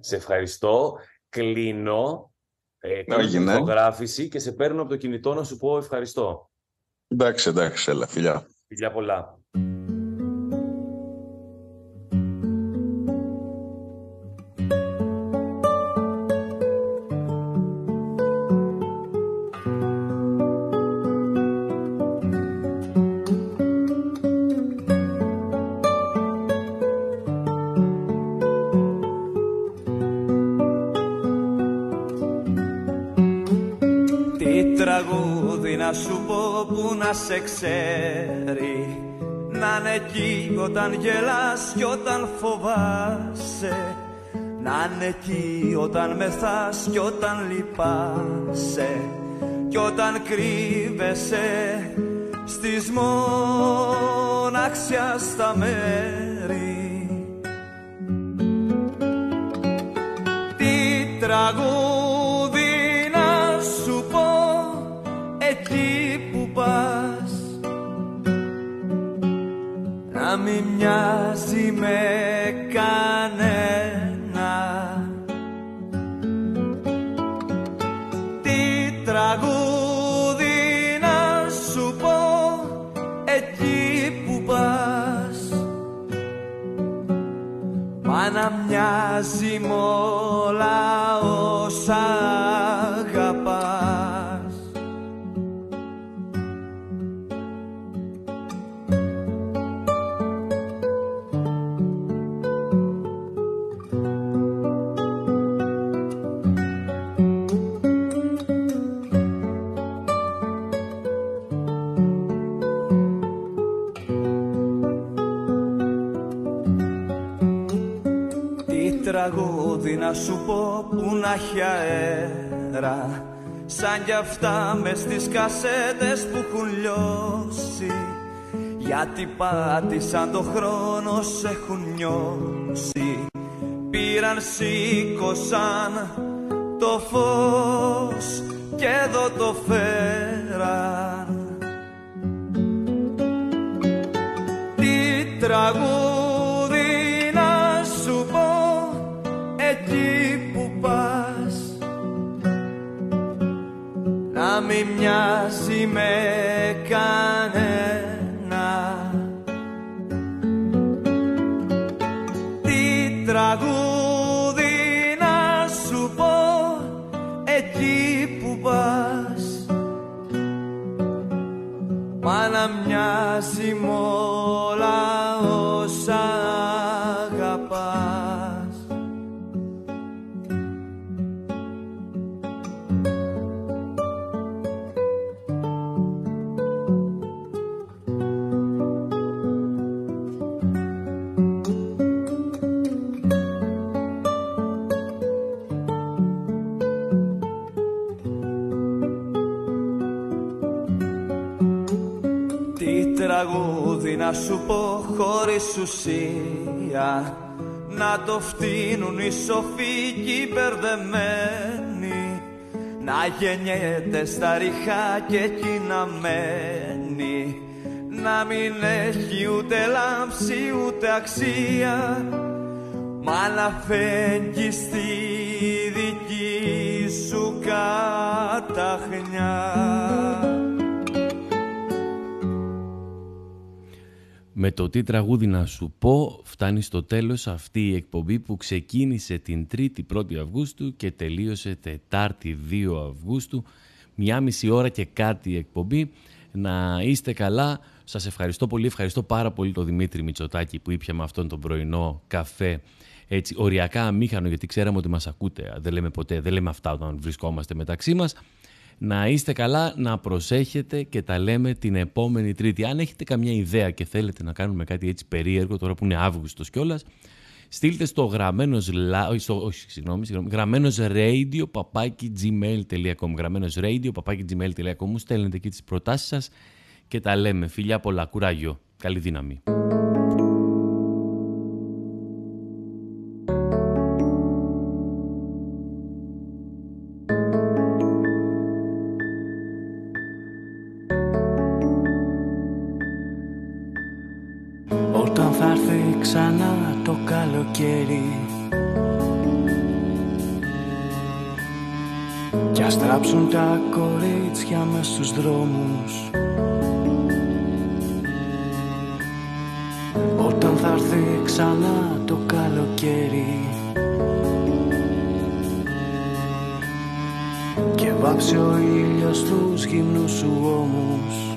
Σε ευχαριστώ. Κλείνω. Ε, κάνω την Έγινε. ηχογράφηση και σε παίρνω από το κινητό να σου πω ευχαριστώ. Εντάξει, εντάξει, έλα, φιλιά. Φιλιά πολλά. Σε ξέρει Να είναι εκεί όταν γελάς και όταν φοβάσαι. Να είναι εκεί όταν μεθάς και όταν λυπάσαι. Κι όταν κρύβεσαι στις μοναξιά στα μέρη μοιάζει με Σαν κι αυτά μες στις κασέτες που έχουν λιώσει. Γιατί πάτησαν το χρόνο σε έχουν νιώσει. Πήραν, σήκωσαν το φως και εδώ το φέραν. Τι τραγούδι μοιάζει με κανένα χωρίς ουσία Να το φτύνουν οι σοφοί και οι μπερδεμένοι. Να γεννιέται στα ριχά και εκεί να μένει. Να μην έχει ούτε λάμψη ούτε αξία. Μα να φέγγει στη δική σου καταχνιά Με το τι τραγούδι να σου πω φτάνει στο τέλος αυτή η εκπομπή που ξεκίνησε την 3η 1η Αυγούστου και τελείωσε Τετάρτη 2 Αυγούστου. Μια μισή ώρα και κάτι η εκπομπή. Να είστε καλά. Σας ευχαριστώ πολύ. Ευχαριστώ πάρα πολύ τον Δημήτρη Μητσοτάκη που ήπια με αυτόν τον πρωινό καφέ έτσι οριακά αμήχανο γιατί ξέραμε ότι μας ακούτε. Δεν λέμε ποτέ, δεν λέμε αυτά όταν βρισκόμαστε μεταξύ μας. Να είστε καλά, να προσέχετε και τα λέμε την επόμενη Τρίτη. Αν έχετε καμιά ιδέα και θέλετε να κάνουμε κάτι έτσι περίεργο, τώρα που είναι Αύγουστος κιόλας, στείλτε στο γραμμένος, λα- όχι, στο, όχι, συγγνώμη, συγγνώμη, γραμμένος radio παπάκι gmail.com γραμμένος radio παπάκι gmail.com μου στέλνετε εκεί τις προτάσεις σας και τα λέμε. Φιλιά πολλά, κουράγιο, καλή δύναμη. Κι ας τράψουν τα κορίτσια μες στους δρόμους. Όταν θα έρθει ξανά το καλοκαίρι Και βάψει ο ήλιος τους γυμνούς σου ώμους